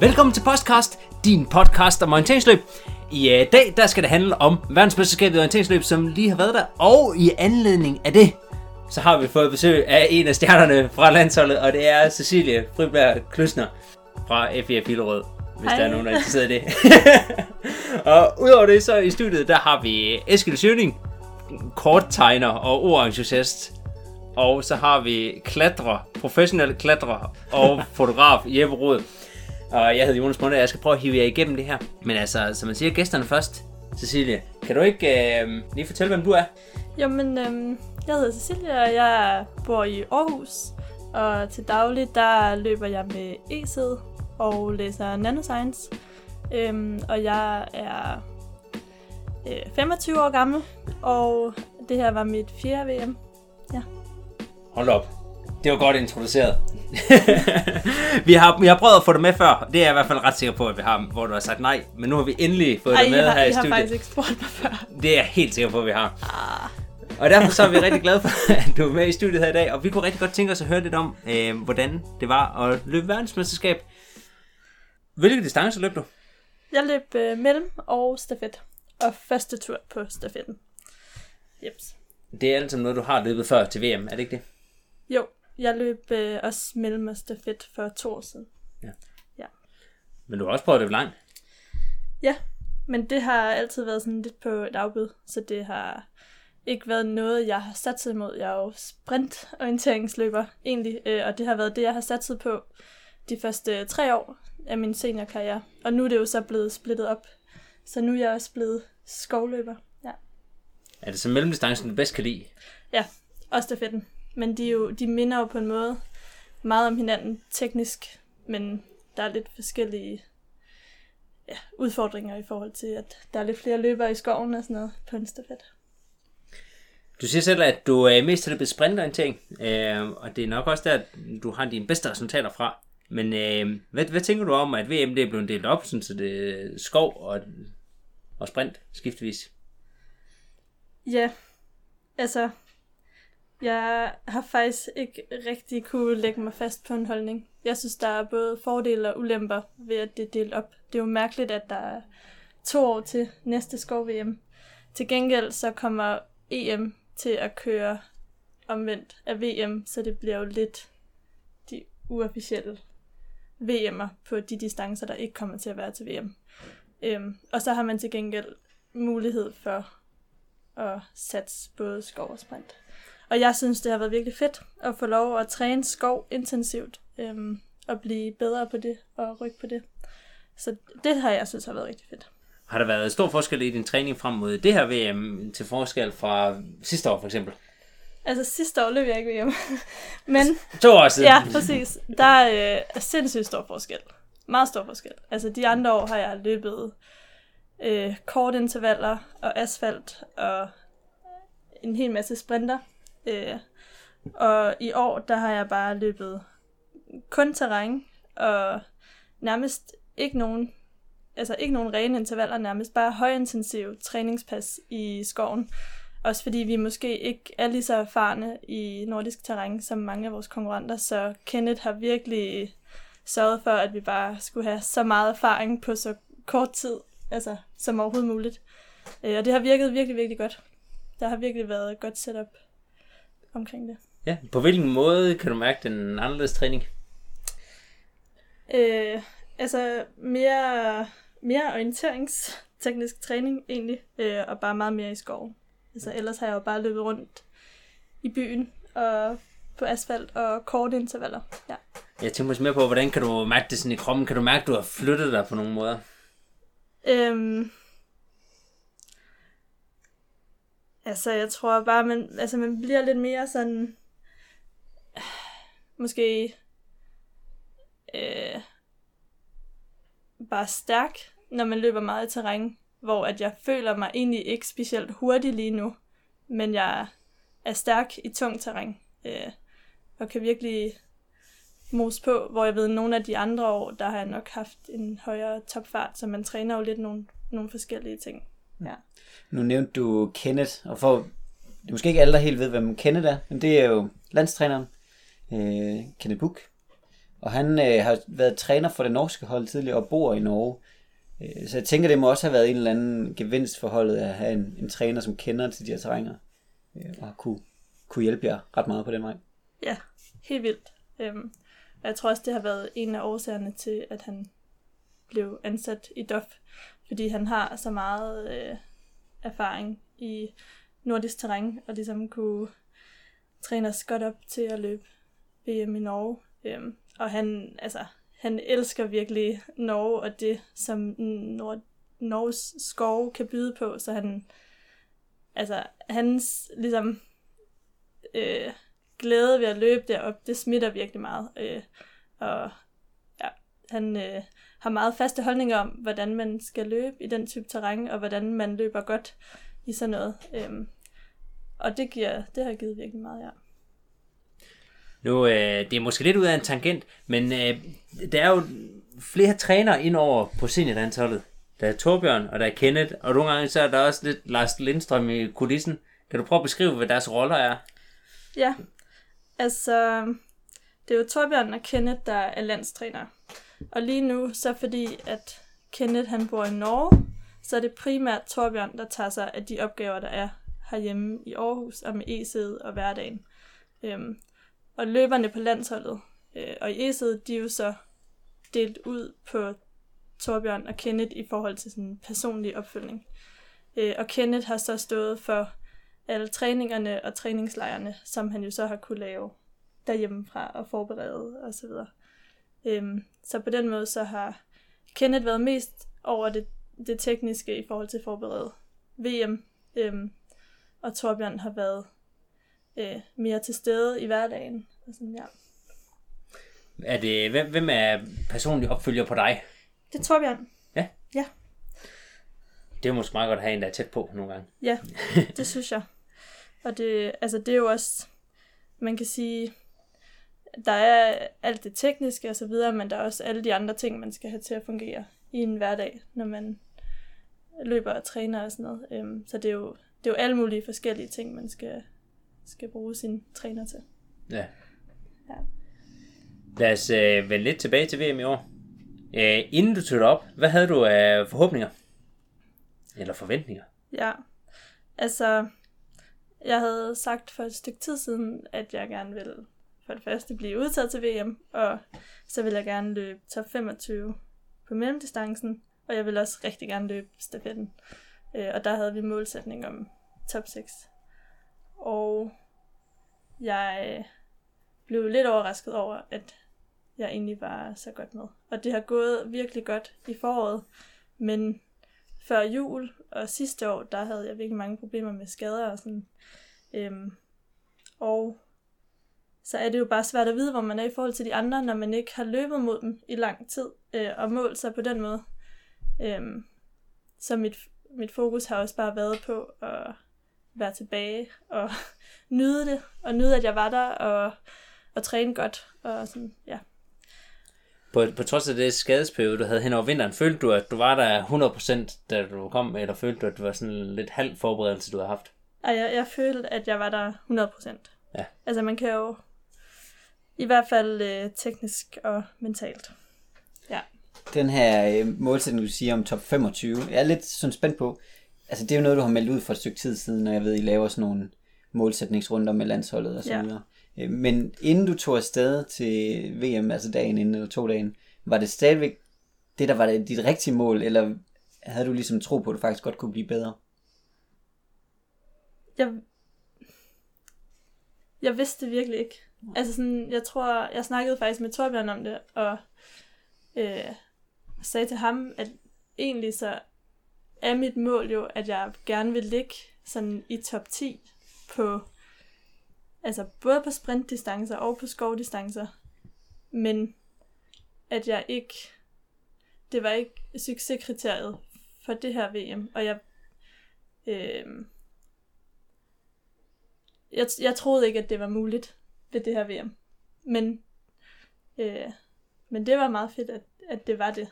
Velkommen til Podcast, din podcast om orienteringsløb. I uh, dag der skal det handle om verdensmesterskabet i orienteringsløb, som lige har været der. Og i anledning af det, så har vi fået besøg af en af stjernerne fra landsholdet, og det er Cecilie Friberg Kløsner fra FIF Hillerød, hvis Hej. der er nogen, der er interesseret i det. og udover det, så i studiet, der har vi Eskild Sjøning, korttegner og orentusiast. Og så har vi klatrer, professionel klatrer og fotograf Jeppe Rod. Og jeg hedder Jonas Munde, og jeg skal prøve at hive jer igennem det her. Men altså, som man siger, gæsterne først. Cecilie, kan du ikke øh, lige fortælle, hvem du er? Jamen, øhm, jeg hedder Cecilia, og jeg bor i Aarhus. Og til daglig, der løber jeg med e og læser nanoscience. Øhm, og jeg er øh, 25 år gammel, og det her var mit fjerde VM. Hold op. Det var godt introduceret. vi, har, vi har prøvet at få det med før. Det er jeg i hvert fald ret sikker på, at vi har, hvor du har sagt nej. Men nu har vi endelig fået Ej, det I med har, her i I har studiet. faktisk ikke spurgt mig før. Det er jeg helt sikker på, at vi har. Ah, Og derfor så er vi rigtig glade for, at du er med i studiet her i dag. Og vi kunne rigtig godt tænke os at høre lidt om, øh, hvordan det var at løbe verdensmesterskab. Hvilke distancer løb du? jeg løb øh, mellem og stafet, og første tur på stafetten. Jeps. Det er alt sammen noget, du har løbet før til VM, er det ikke det? Jo, jeg løb øh, også mellem og stafet for to år siden. Men du har også prøvet løbe langt. Ja, men det har altid været sådan lidt på et afbud, så det har ikke været noget, jeg har satset imod. Jeg er jo sprintorienteringsløber egentlig, øh, og det har været det, jeg har satset på de første tre år af min seniorkarriere. Og nu er det jo så blevet splittet op, så nu er jeg også blevet skovløber. Ja, Er det så mellemdistancen, du bedst kan lide? ja og stafetten. Men de, er jo, de minder jo på en måde meget om hinanden teknisk, men der er lidt forskellige ja, udfordringer i forhold til, at der er lidt flere løbere i skoven og sådan noget på en stafet. Du siger selv, at du er mest til det sprintorientering, øh, og det er nok også der, du har dine bedste resultater fra. Men øh, hvad, hvad tænker du om, at VM det er blevet delt op, sådan, så det er skov og, og sprint skiftevis? Ja, altså, jeg har faktisk ikke rigtig kunne lægge mig fast på en holdning. Jeg synes, der er både fordele og ulemper ved, at det er delt op. Det er jo mærkeligt, at der er to år til næste skov-VM. Til gengæld så kommer EM til at køre omvendt af VM, så det bliver jo lidt de uofficielle VM'er på de distancer, der ikke kommer til at være til VM. Øhm, og så har man til gengæld mulighed for at satse både skov og sprint. Og jeg synes, det har været virkelig fedt at få lov at træne skov intensivt, øhm, og blive bedre på det, og rykke på det. Så det har jeg synes har været rigtig fedt. Har der været stor forskel i din træning frem mod det her VM til forskel fra sidste år for eksempel? Altså sidste år løb jeg ikke VM, men To år siden. ja, præcis. Der er øh, sindssygt stor forskel. Meget stor forskel. Altså de andre år har jeg løbet øh, kortintervaller og asfalt og en hel masse sprinter. Øh, og i år, der har jeg bare løbet kun terræn og nærmest ikke nogen, altså ikke nogen rene intervaller, nærmest bare højintensiv træningspas i skoven. Også fordi vi måske ikke er lige så erfarne i nordisk terræn som mange af vores konkurrenter, så Kenneth har virkelig sørget for, at vi bare skulle have så meget erfaring på så kort tid, altså som overhovedet muligt. Øh, og det har virket virkelig, virkelig godt. Der har virkelig været et godt setup omkring det. ja. På hvilken måde kan du mærke den anderledes træning? Øh, altså mere, mere orienteringsteknisk træning egentlig, øh, og bare meget mere i skoven. Altså ellers har jeg jo bare løbet rundt i byen og på asfalt og korte intervaller. Ja. Jeg tænker måske mere på, hvordan kan du mærke det sådan i kroppen? Kan du mærke, at du har flyttet dig på nogle måder? Øhm, altså, jeg tror bare, man, altså, man bliver lidt mere sådan, måske øh, bare stærk, når man løber meget i terræn, hvor at jeg føler mig egentlig ikke specielt hurtig lige nu, men jeg er stærk i tung terræn, øh, og kan virkelig mos på, hvor jeg ved, at nogle af de andre år, der har jeg nok haft en højere topfart, så man træner jo lidt nogle, nogle forskellige ting. Ja. Nu nævnte du Kenneth, og for det er måske ikke alle, der helt ved, hvem Kenneth er, men det er jo landstræneren, øh, Kenneth Buch. Og han øh, har været træner for det norske hold tidligere og bor i Norge. Øh, så jeg tænker, det må også have været en eller anden gevinst for holdet at have en, en træner, som kender til de her terrænger. Øh, og kunne, kunne hjælpe jer ret meget på den vej. Ja, helt vildt. Øhm, og jeg tror også, det har været en af årsagerne til, at han blev ansat i DOF, fordi han har så meget øh, erfaring i nordisk terræn, og ligesom kunne træne os godt op til at løbe VM i Norge. Øhm, og han, altså, han elsker virkelig Norge og det, som Nord- Norges skove kan byde på, så han, altså, hans ligesom, øh, glæde ved at løbe derop, det smitter virkelig meget. Øh, og ja, han øh, har meget faste holdninger om, hvordan man skal løbe i den type terræn, og hvordan man løber godt i sådan noget. Øh, og det, giver, det har givet virkelig meget, ja. Nu, øh, det er måske lidt ud af en tangent, men øh, der er jo flere trænere ind over på seniorlandsholdet. Der er Torbjørn, og der er Kenneth, og nogle gange så er der også lidt Lars Lindstrøm i kulissen. Kan du prøve at beskrive, hvad deres roller er? Ja, altså, det er jo Torbjørn og Kenneth, der er landstræner. Og lige nu, så fordi at Kenneth han bor i Norge, så er det primært Torbjørn, der tager sig af de opgaver, der er herhjemme i Aarhus og med e og hverdagen. Øhm, og løberne på landsholdet øh, og i e de er jo så delt ud på Torbjørn og Kenneth i forhold til sådan personlig opfølgning. Øh, og Kenneth har så stået for alle træningerne og træningslejrene, som han jo så har kunne lave derhjemmefra og forberede osv. Så, øhm, så på den måde så har Kenneth været mest over det, det tekniske i forhold til at forberede VM, øhm, og Torbjørn har været øh, mere til stede i hverdagen. Og sådan, ja. Er det, hvem, hvem er personlig opfølger på dig? Det er Torbjørn. Ja? Ja. Det er måske meget godt at have en, der er tæt på nogle gange. Ja, det synes jeg. Og det, altså, det er jo også, man kan sige, der er alt det tekniske og så videre, men der er også alle de andre ting, man skal have til at fungere i en hverdag, når man løber og træner og sådan noget. Øhm, så det er, jo, det er jo alle mulige forskellige ting, man skal, skal bruge sin træner til. Ja. Ja. Lad os øh, vende lidt tilbage til VM i år. Øh, inden du tog det op, hvad havde du af forhåbninger? Eller forventninger? Ja, altså, jeg havde sagt for et stykke tid siden, at jeg gerne ville for det første blive udtaget til VM, og så vil jeg gerne løbe top 25 på mellemdistancen, og jeg vil også rigtig gerne løbe stafetten. Øh, og der havde vi målsætning om top 6. Og jeg øh, blev lidt overrasket over, at jeg egentlig var så godt med. Og det har gået virkelig godt i foråret, men før jul og sidste år, der havde jeg virkelig mange problemer med skader og sådan. Øhm, og så er det jo bare svært at vide, hvor man er i forhold til de andre, når man ikke har løbet mod dem i lang tid, øh, og målt sig på den måde. Øhm, så mit, mit fokus har også bare været på at være tilbage og nyde det, og nyde, at jeg var der, og, og træne godt, og sådan, ja. På, på trods af det skadesperiode, du havde hen over vinteren, følte du, at du var der 100%, da du kom, eller følte du, at det var sådan lidt halv forberedelse, du havde haft? Ej, jeg, jeg følte, at jeg var der 100%. Ja. Altså, man kan jo i hvert fald øh, teknisk og mentalt. Ja. Den her øh, målsætning, du siger om top 25, jeg er lidt sådan spændt på. Altså, det er jo noget, du har meldt ud for et stykke tid siden, og jeg ved, I laver sådan nogle målsætningsrunder med landsholdet og så Ja. videre. Øh, Men inden du tog afsted til VM, altså dagen inden eller to dagen, var det stadigvæk det, der var det- dit rigtige mål, eller havde du ligesom tro på, at du faktisk godt kunne blive bedre? Jeg, jeg vidste det virkelig ikke. Altså sådan, jeg tror, jeg snakkede faktisk med Torbjørn om det, og øh, sagde til ham, at egentlig så er mit mål jo, at jeg gerne vil ligge sådan i top 10 på, altså både på sprintdistancer og på skovdistancer, men at jeg ikke, det var ikke succeskriteriet for det her VM, og jeg, øh, jeg, jeg troede ikke, at det var muligt ved det her VM. Men, øh, men det var meget fedt, at, at det var det.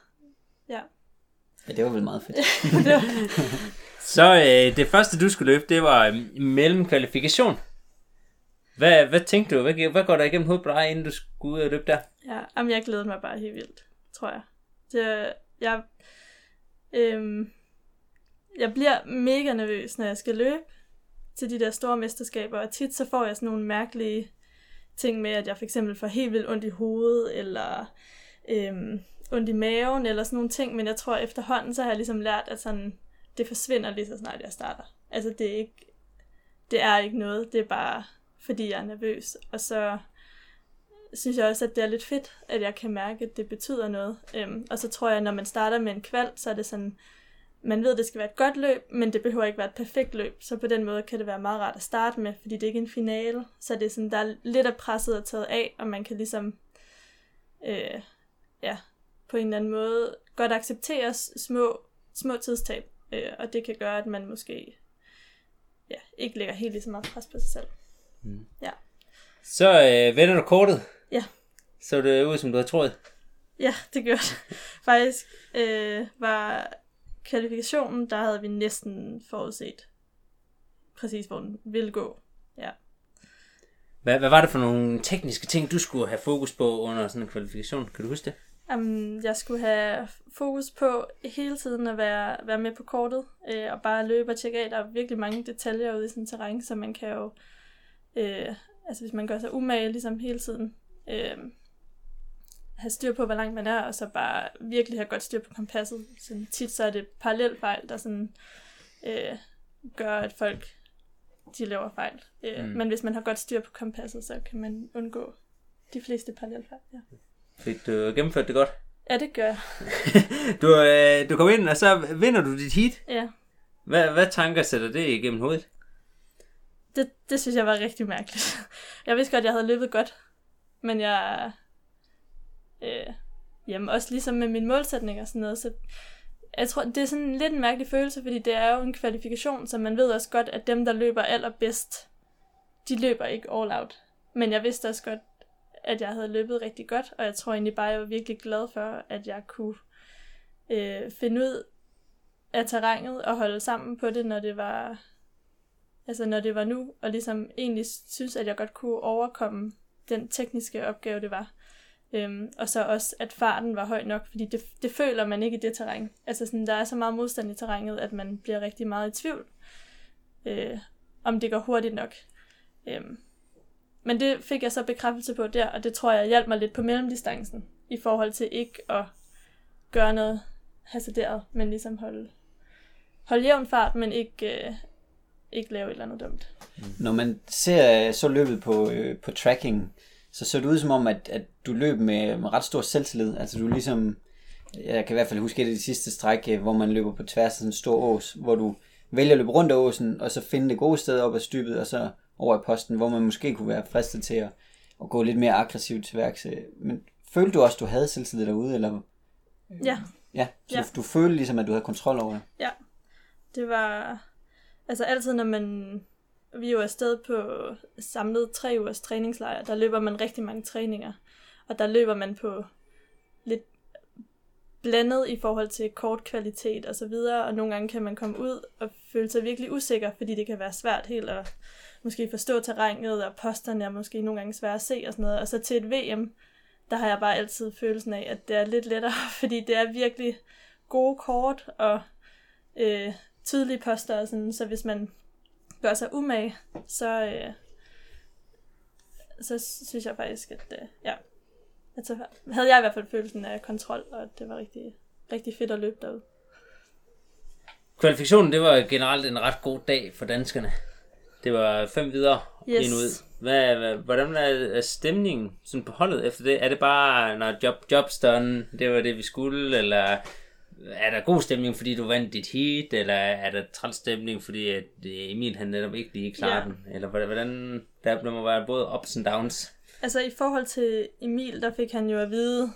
Ja. Ja, det var vel meget fedt. Så øh, det første, du skulle løbe, det var øh, mellemkvalifikation. Hvad, hvad tænkte du? Hvad, hvad går der igennem hovedet på dig, inden du skulle ud og løbe der? Ja, jamen, jeg glæder mig bare helt vildt, tror jeg. Det, jeg, øhm, jeg bliver mega nervøs, når jeg skal løbe til de der store mesterskaber, og tit så får jeg sådan nogle mærkelige ting med, at jeg for eksempel får helt vildt ondt i hovedet, eller øhm, ondt i maven, eller sådan nogle ting, men jeg tror efterhånden, så har jeg ligesom lært, at sådan, det forsvinder lige så snart jeg starter. Altså det er ikke, det er ikke noget, det er bare fordi jeg er nervøs, og så synes jeg også, at det er lidt fedt, at jeg kan mærke, at det betyder noget. Øhm, og så tror jeg, at når man starter med en kval, så er det sådan, man ved, at det skal være et godt løb, men det behøver ikke være et perfekt løb. Så på den måde kan det være meget rart at starte med, fordi det er ikke en finale. Så det er sådan, der er lidt af presset at taget af, og man kan ligesom, øh, ja, på en eller anden måde godt acceptere små, små tidstab. Øh, og det kan gøre, at man måske ja, ikke lægger helt lige så meget pres på sig selv. Mm. Ja. Så øh, vender du kortet. Ja. Så det ud, som du havde troet. Ja, det gjorde det. Faktisk øh, var kvalifikationen, der havde vi næsten forudset præcis, hvor den ville gå. Ja. Hvad, hvad var det for nogle tekniske ting, du skulle have fokus på under sådan en kvalifikation? Kan du huske det? Um, jeg skulle have fokus på hele tiden at være, være med på kortet, øh, og bare løbe og tjekke af. Der er virkelig mange detaljer ude i sådan en terræn, så man kan jo, øh, altså hvis man gør sig umage ligesom hele tiden, øh, have styr på, hvor langt man er, og så bare virkelig have godt styr på kompasset. Så tit så er det parallelfejl, der sådan, øh, gør, at folk de laver fejl. Øh, Mm. Men hvis man har godt styr på kompasset, så kan man undgå de fleste parallelfejl. Ja, Fik du gennemført det godt? ja det gør jeg. Du, øh, du kom ind, og så vinder du dit heat. Ja. Hvad, hvad tanker sætter det igennem hovedet? Det, det synes jeg var rigtig mærkeligt. Jeg vidste godt, at jeg havde løbet godt, men jeg... Øh, jamen også ligesom med min målsætning og sådan noget, så jeg tror, det er sådan lidt en mærkelig følelse, fordi det er jo en kvalifikation, så man ved også godt, at dem, der løber allerbedst, de løber ikke all out. Men jeg vidste også godt, at jeg havde løbet rigtig godt, og jeg tror egentlig bare, jeg var virkelig glad for, at jeg kunne øh, finde ud af terrænet og holde sammen på det, når det var altså når det var nu, og ligesom egentlig synes, at jeg godt kunne overkomme den tekniske opgave, det var. Øhm, og så også, at farten var høj nok, fordi det, det føler man ikke i det terræn. Altså sådan, der er så meget modstand i terrænet, at man bliver rigtig meget i tvivl, øh, om det går hurtigt nok. Øhm, men det fik jeg så bekræftelse på der, og det tror jeg hjalp mig lidt på mellemdistancen, i forhold til ikke at gøre noget hasarderet, men ligesom holde, holde jævn fart, men ikke, øh, ikke lave et eller andet dumt. Når man ser øh, så løbet på, øh, på tracking, så ser det ud som om, at, at du løb med, med ret stor selvtillid. Altså du ligesom, jeg kan i hvert fald huske et af de sidste stræk, øh, hvor man løber på tværs af sådan en stor ås, hvor du vælger at løbe rundt af åsen, og så finde det gode sted op ad stybet, og så over i posten, hvor man måske kunne være fristet til at, at gå lidt mere aggressivt til værks. Men følte du også, at du havde selvtillid derude, eller? Ja, Ja, så Ja. Du, følte ligesom, at du havde kontrol over det. det var... Altså altid, når man... Vi er jo afsted på samlet tre ugers træningslejr. Der løber man rigtig mange træninger. Og der løber man på lidt blandet i forhold til kort kvalitet og så videre, og nogle gange kan man komme ud og føle sig virkelig usikker, fordi det kan være svært helt at måske forstå terrænet, og posterne er måske nogle gange svære at se og sådan noget. Og så til et VM, der har jeg bare altid følelsen af, at det er lidt lettere, fordi det er virkelig gode kort og øh, tydelige poster og sådan, så hvis man gør sig umage, så, øh, så synes jeg faktisk, at øh, ja, at så havde jeg i hvert fald følelsen af kontrol, og at det var rigtig, rigtig fedt at løbe derude. Kvalifikationen, det var generelt en ret god dag for danskerne. Det var fem videre Yes. ind ud. Hvad, hvad, hvordan er, er stemningen sådan på holdet efter det? Er det bare, når job, job's done, det var det, vi skulle, eller er der god stemning, fordi du vandt dit heat, eller er der træls stemning, fordi at øh, Emil han netop ikke lige klarer Ja. den? Eller hvordan, der, der må være både ups and downs. Altså i forhold til Emil, der fik han jo at vide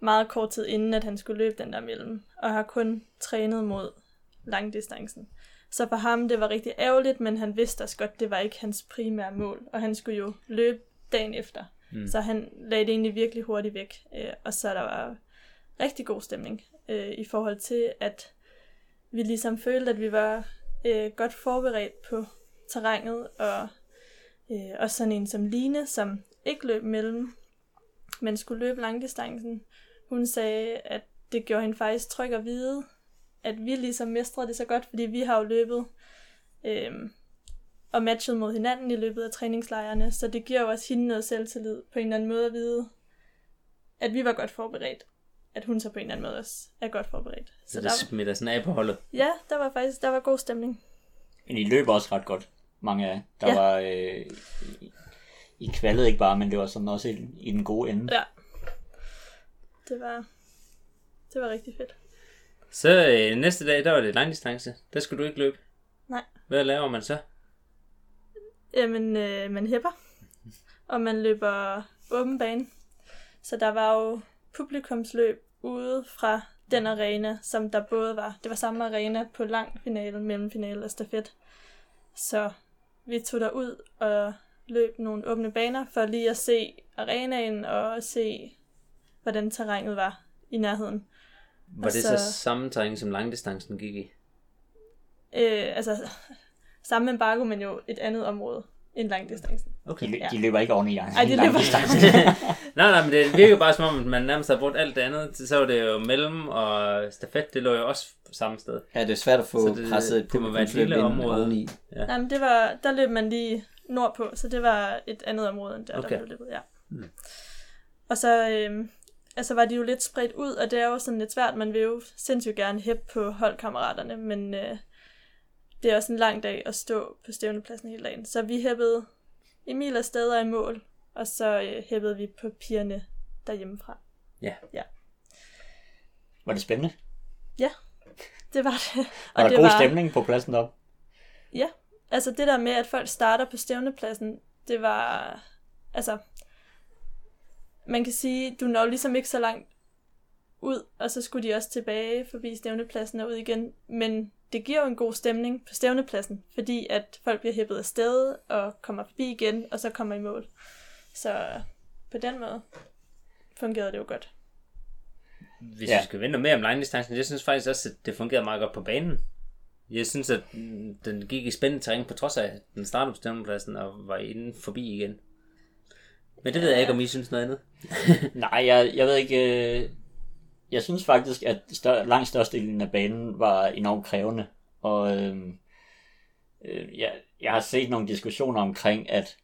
meget kort tid inden, at han skulle løbe den der mellem, og har kun trænet mod langdistancen. Så for ham, det var rigtig ærgerligt, men han vidste også godt, det var ikke hans primære mål, og han skulle jo løbe dagen efter. Mm. Mm. Så han lagde det egentlig virkelig hurtigt væk, øh, og så der var rigtig god stemning øh, i forhold til, at vi ligesom følte, at vi var øh, godt forberedt på terrænet, og øh, også sådan en som Line, som ikke løb mellem, men skulle løbe langdistancen. Hun sagde, at det gjorde hende faktisk tryg at vide, at vi ligesom mestrede det så godt, fordi vi har jo løbet øh, og matchet mod hinanden i løbet af træningslejrene, så det giver jo også hende noget selvtillid på en eller anden måde at vide, at vi var godt forberedt. At hun så på en eller anden måde også er godt forberedt. Så det smitter sådan af på holdet. Ja, der var faktisk der var god stemning. Men I løber også ret godt, mange af jer. Der Ja. var... Øh, I- kvalede ikke bare, men det var sådan også i, i den gode ende. Ja. Det var, det var rigtig fedt. Så øh, næste dag, der var det langdistance. Der skulle du ikke løbe. Nej. Hvad laver man så? Jamen, øh, man hæpper, og man løber åben bane. Så der var jo publikumsløb ude fra den arena, som der både var. Det var samme arena på lang finale, mellemfinale og stafet. Så vi tog der ud og løb nogle åbne baner for lige at se arenaen og se, hvordan terrænet var i nærheden. Var det så Altså- samme terræn, som langdistancen gik i? Øh, altså, samme embargo, men jo et andet område end langdistancen. Okay. De, Ja. de løber ikke oven i jer. Ej, de løber nej, nej, men det virker bare som om, at man nærmest har brugt alt det andet. Så var det jo mellem, og stafet, det lå jo også på samme sted. Ja, det er svært at få Så det- presset et det må være et lille område. oveni. Nej, men det var, der løb man lige nordpå, så det var et andet område end der, Okay. der blev løbet, ja. Mm. Og så øhm, altså var de jo lidt spredt ud, og det er jo sådan lidt svært, man vil jo sindssygt gerne hæppe på holdkammeraterne, men øh, det er også en lang dag at stå på stævnepladsen hele dagen. Så vi hæppede Emil af steder i mål, og så øh, hæppede vi på pigerne derhjemmefra. Var det spændende? Det var det. Var der det god var, stemning på pladsen deroppe? Ja, altså det der med, at folk starter på stævnepladsen, det var, altså, man kan sige, du når ligesom ikke så langt ud, og så skulle de også tilbage forbi stævnepladsen og ud igen, men det giver jo en god stemning på stævnepladsen, fordi at folk bliver hæppet af sted og kommer forbi igen, og så kommer i mål. Så på den måde fungerede det jo godt. Hvis Ja. vi skal vente noget mere om langdistancen, jeg synes faktisk også, at det fungerede meget godt på banen. Jeg synes, at mm, den gik i spændende terræn, på trods af, at den startede på stemmepladsen og var inde forbi igen. Men det ved jeg ikke, om I synes noget andet. Nej, jeg, jeg ved ikke... Øh, jeg synes faktisk, at stør, langt størstedelen af banen var enormt krævende. Og øhm, øh, øh, jeg, jeg har set nogle diskussioner omkring, at,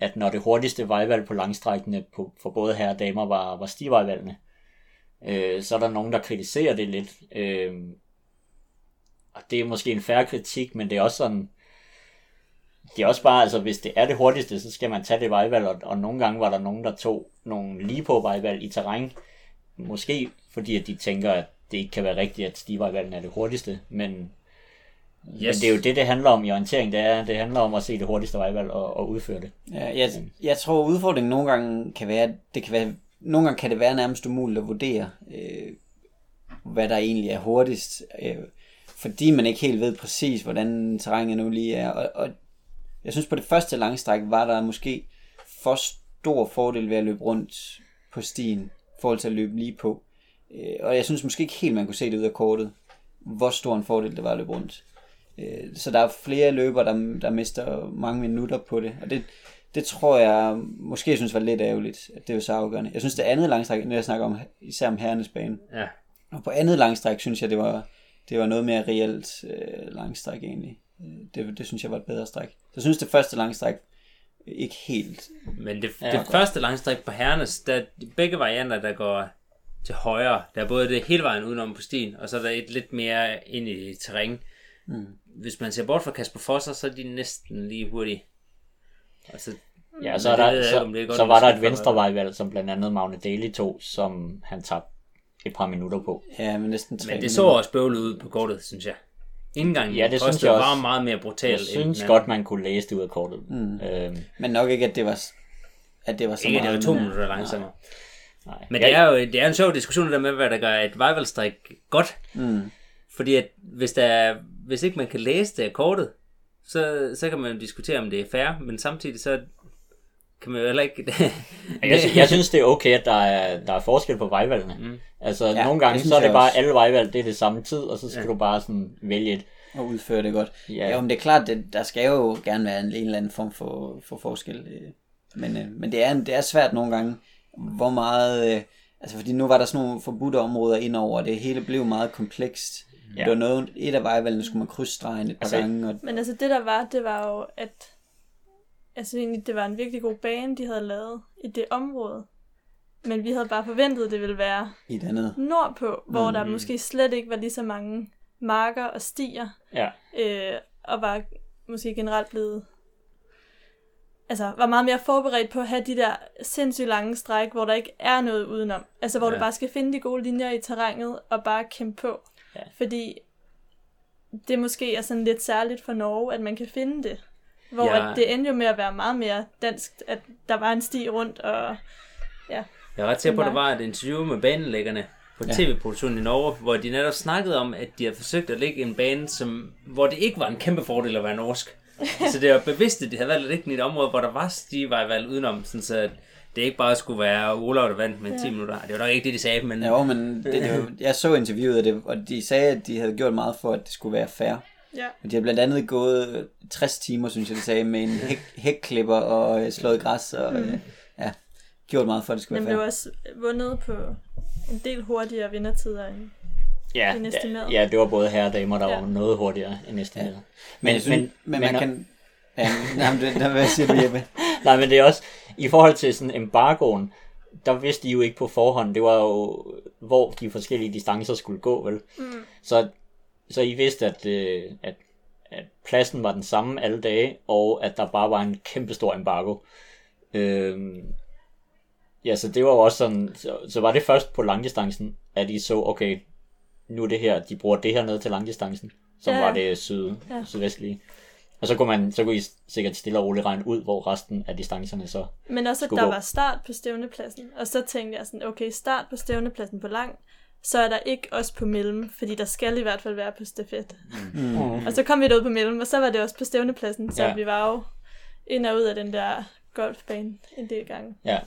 at når det hurtigste vejvalg på langstrækkene på, for både herre og damer var, var stivejvalgene, øh, så er der nogen, der kritiserer det lidt. Øh, og det er måske en færre kritik, men det er også sådan... Det er også bare, altså hvis det er det hurtigste, så skal man tage det vejvalg, og, og nogle gange var der nogen, der tog nogle lige på vejvalg i terræn. Måske fordi, at de tænker, at det ikke kan være rigtigt, at stivejvalgene er det hurtigste, men, yes. men det er jo det, det handler om i orientering. Det, er, det handler om at se det hurtigste vejvalg og, og udføre det. Ja, jeg, jeg tror, udfordringen nogle gange kan være, det kan være, nogle gange kan det være nærmest umuligt at vurdere, øh, hvad der egentlig er hurtigst, øh, fordi man ikke helt ved præcis, hvordan terrænet nu lige er. Og, og jeg synes på det første langstræk var der måske for stor fordel ved at løbe rundt på stien, forhold til at løbe lige på. Øh, og jeg synes måske ikke helt, man kunne se det ud af kortet, hvor stor en fordel det var at løbe rundt. Øh, så der er flere løbere, der, der mister mange minutter på det, og det, det tror jeg måske synes var lidt ærgerligt, at det var så afgørende. Jeg synes det andet langstræk, når jeg snakker om, især om herrenes bane, Ja. og på andet langstræk synes jeg, det var, det var noget mere reelt øh, langstræk egentlig. Øh, Det, det synes jeg var et bedre stræk. Så jeg synes det første langstræk ikke helt. Men det, Ja, det godt. første langstræk på herrenes, der er begge varianter, der går til højre. Der er både det hele vejen udenom på stien, og så er der et lidt mere ind i terræn. Mm. Hvis man ser bort fra Kasper Fosser, så er de næsten lige hurtige. Og så, Ja, så, er der, så, om det er godt så var der et for venstre mig. vejvalg, som blandt andet Magne Daly tog, som han tabte et par minutter på. Ja, men næsten tre men det så også bøvlet ud på kortet, synes jeg. Indgangen Ja, det synes jeg også. var meget mere brutal. Jeg end synes den godt, man kunne læse det ud af kortet. Mm. Øhm, Men nok ikke, at det var, at det var så Ikke, det meget. var to men- minutter langsommere. nej. Men Jeg- det er jo det er en sjov diskussion det der med, hvad der gør et vejvalgstrik godt. Mm. Fordi at hvis, der er, hvis ikke man kan læse det af kortet, så, så kan man diskutere, om det er fair, men samtidig så kan man jo heller ikke... Jeg, sy- jeg synes, det er okay, at der er, der er forskel på vejvalgene. Mm. Altså, ja, nogle gange, synes så er det bare også. alle vejvalg, det er det samme tid, og så skal ja. du bare sådan vælge et. og udføre det godt. Ja. Ja, men det er klart, det, der skal jo gerne være en, en eller anden form for, for forskel. øh, Men, øh, men det, er, det er svært nogle gange hvor meget... Øh, altså, fordi nu var der sådan nogle forbudte områder indover, og det hele blev meget komplekst. Ja. Det var noget, et af vejvalgene skulle man krydse stregen et par Altså, gange, og Men altså det der var, det var jo, at altså egentlig, det var en virkelig god bane, de havde lavet i det område. Men vi havde bare forventet, at det ville være i et andet. nordpå, hvor der måske slet ikke var lige så mange marker og stier, Ja, øh, og var måske generelt blevet altså var meget mere forberedt på at have de der sindssygt lange stræk, hvor der ikke er noget udenom. Altså hvor. Ja. du bare skal finde de gode linjer i terrænet og bare kæmpe på. Ja. Fordi det måske er sådan lidt særligt for Norge, at man kan finde det. Hvor Ja. ja. at det endte jo med at være meget mere dansk, at der var en sti rundt, og Jeg er ret sikker på, at der var et interview med banelæggerne på Ja. tv-produktionen i Norge, hvor de netop snakkede om, at de havde forsøgt at lægge en bane, som, hvor det ikke var en kæmpe fordel at være norsk. så det var bevidst, at de havde valgt at lægge den i et område, hvor der var stivejvalg udenom, sådan så at det ikke bare skulle være Olav, der vandt med Ja. 10 minutter. Det var nok ikke det, de sagde, men Jo, men det, det, var- jeg så interviewet af det, og de sagde, at de havde gjort meget for, at det skulle være fair. Ja. Og de har blandt andet gået 60 timer, synes jeg, de sagde, med en hæk, hækklipper og øh, slået græs, og øh, ja, gjort meget for, at det skulle Men være blev fair. også vundet på en del hurtigere vindertider end ja, End estimeret. ja, ja, det var både herre og damer, der Ja. ja. var noget hurtigere end estimeret. Men, Men, synes, men, men, man kan... Ja, nej, men det, hvad siger du, Jeppe? Nej, men det er også, i forhold til sådan embargoen, der vidste de jo ikke på forhånd, det var jo, hvor de forskellige distancer skulle gå, vel? Mm. Så, så I vidste, at, øh, at, at pladsen var den samme alle dage, og at der bare var en kæmpe stor embargo. Øhm, ja, så det var jo også sådan, så, så var det først på langdistancen, at I så, okay, nu er det her, de bruger det her ned til langdistancen, som Ja, var det syd, Ja. sydvestlige. Og så kunne, man, så kunne I sikkert stille og roligt regne ud, hvor resten af distancerne så... Men også, at der gå. var start på stævnepladsen. Og så tænkte jeg sådan, okay, start på stævnepladsen på lang, så er der ikke også på mellem, fordi der skal i hvert fald være på stafet. Mm. Og så kom vi derud på mellem, og så var det også på stævnepladsen, så Ja. vi var jo ind og ud af den der golfbane en del gange. Ja.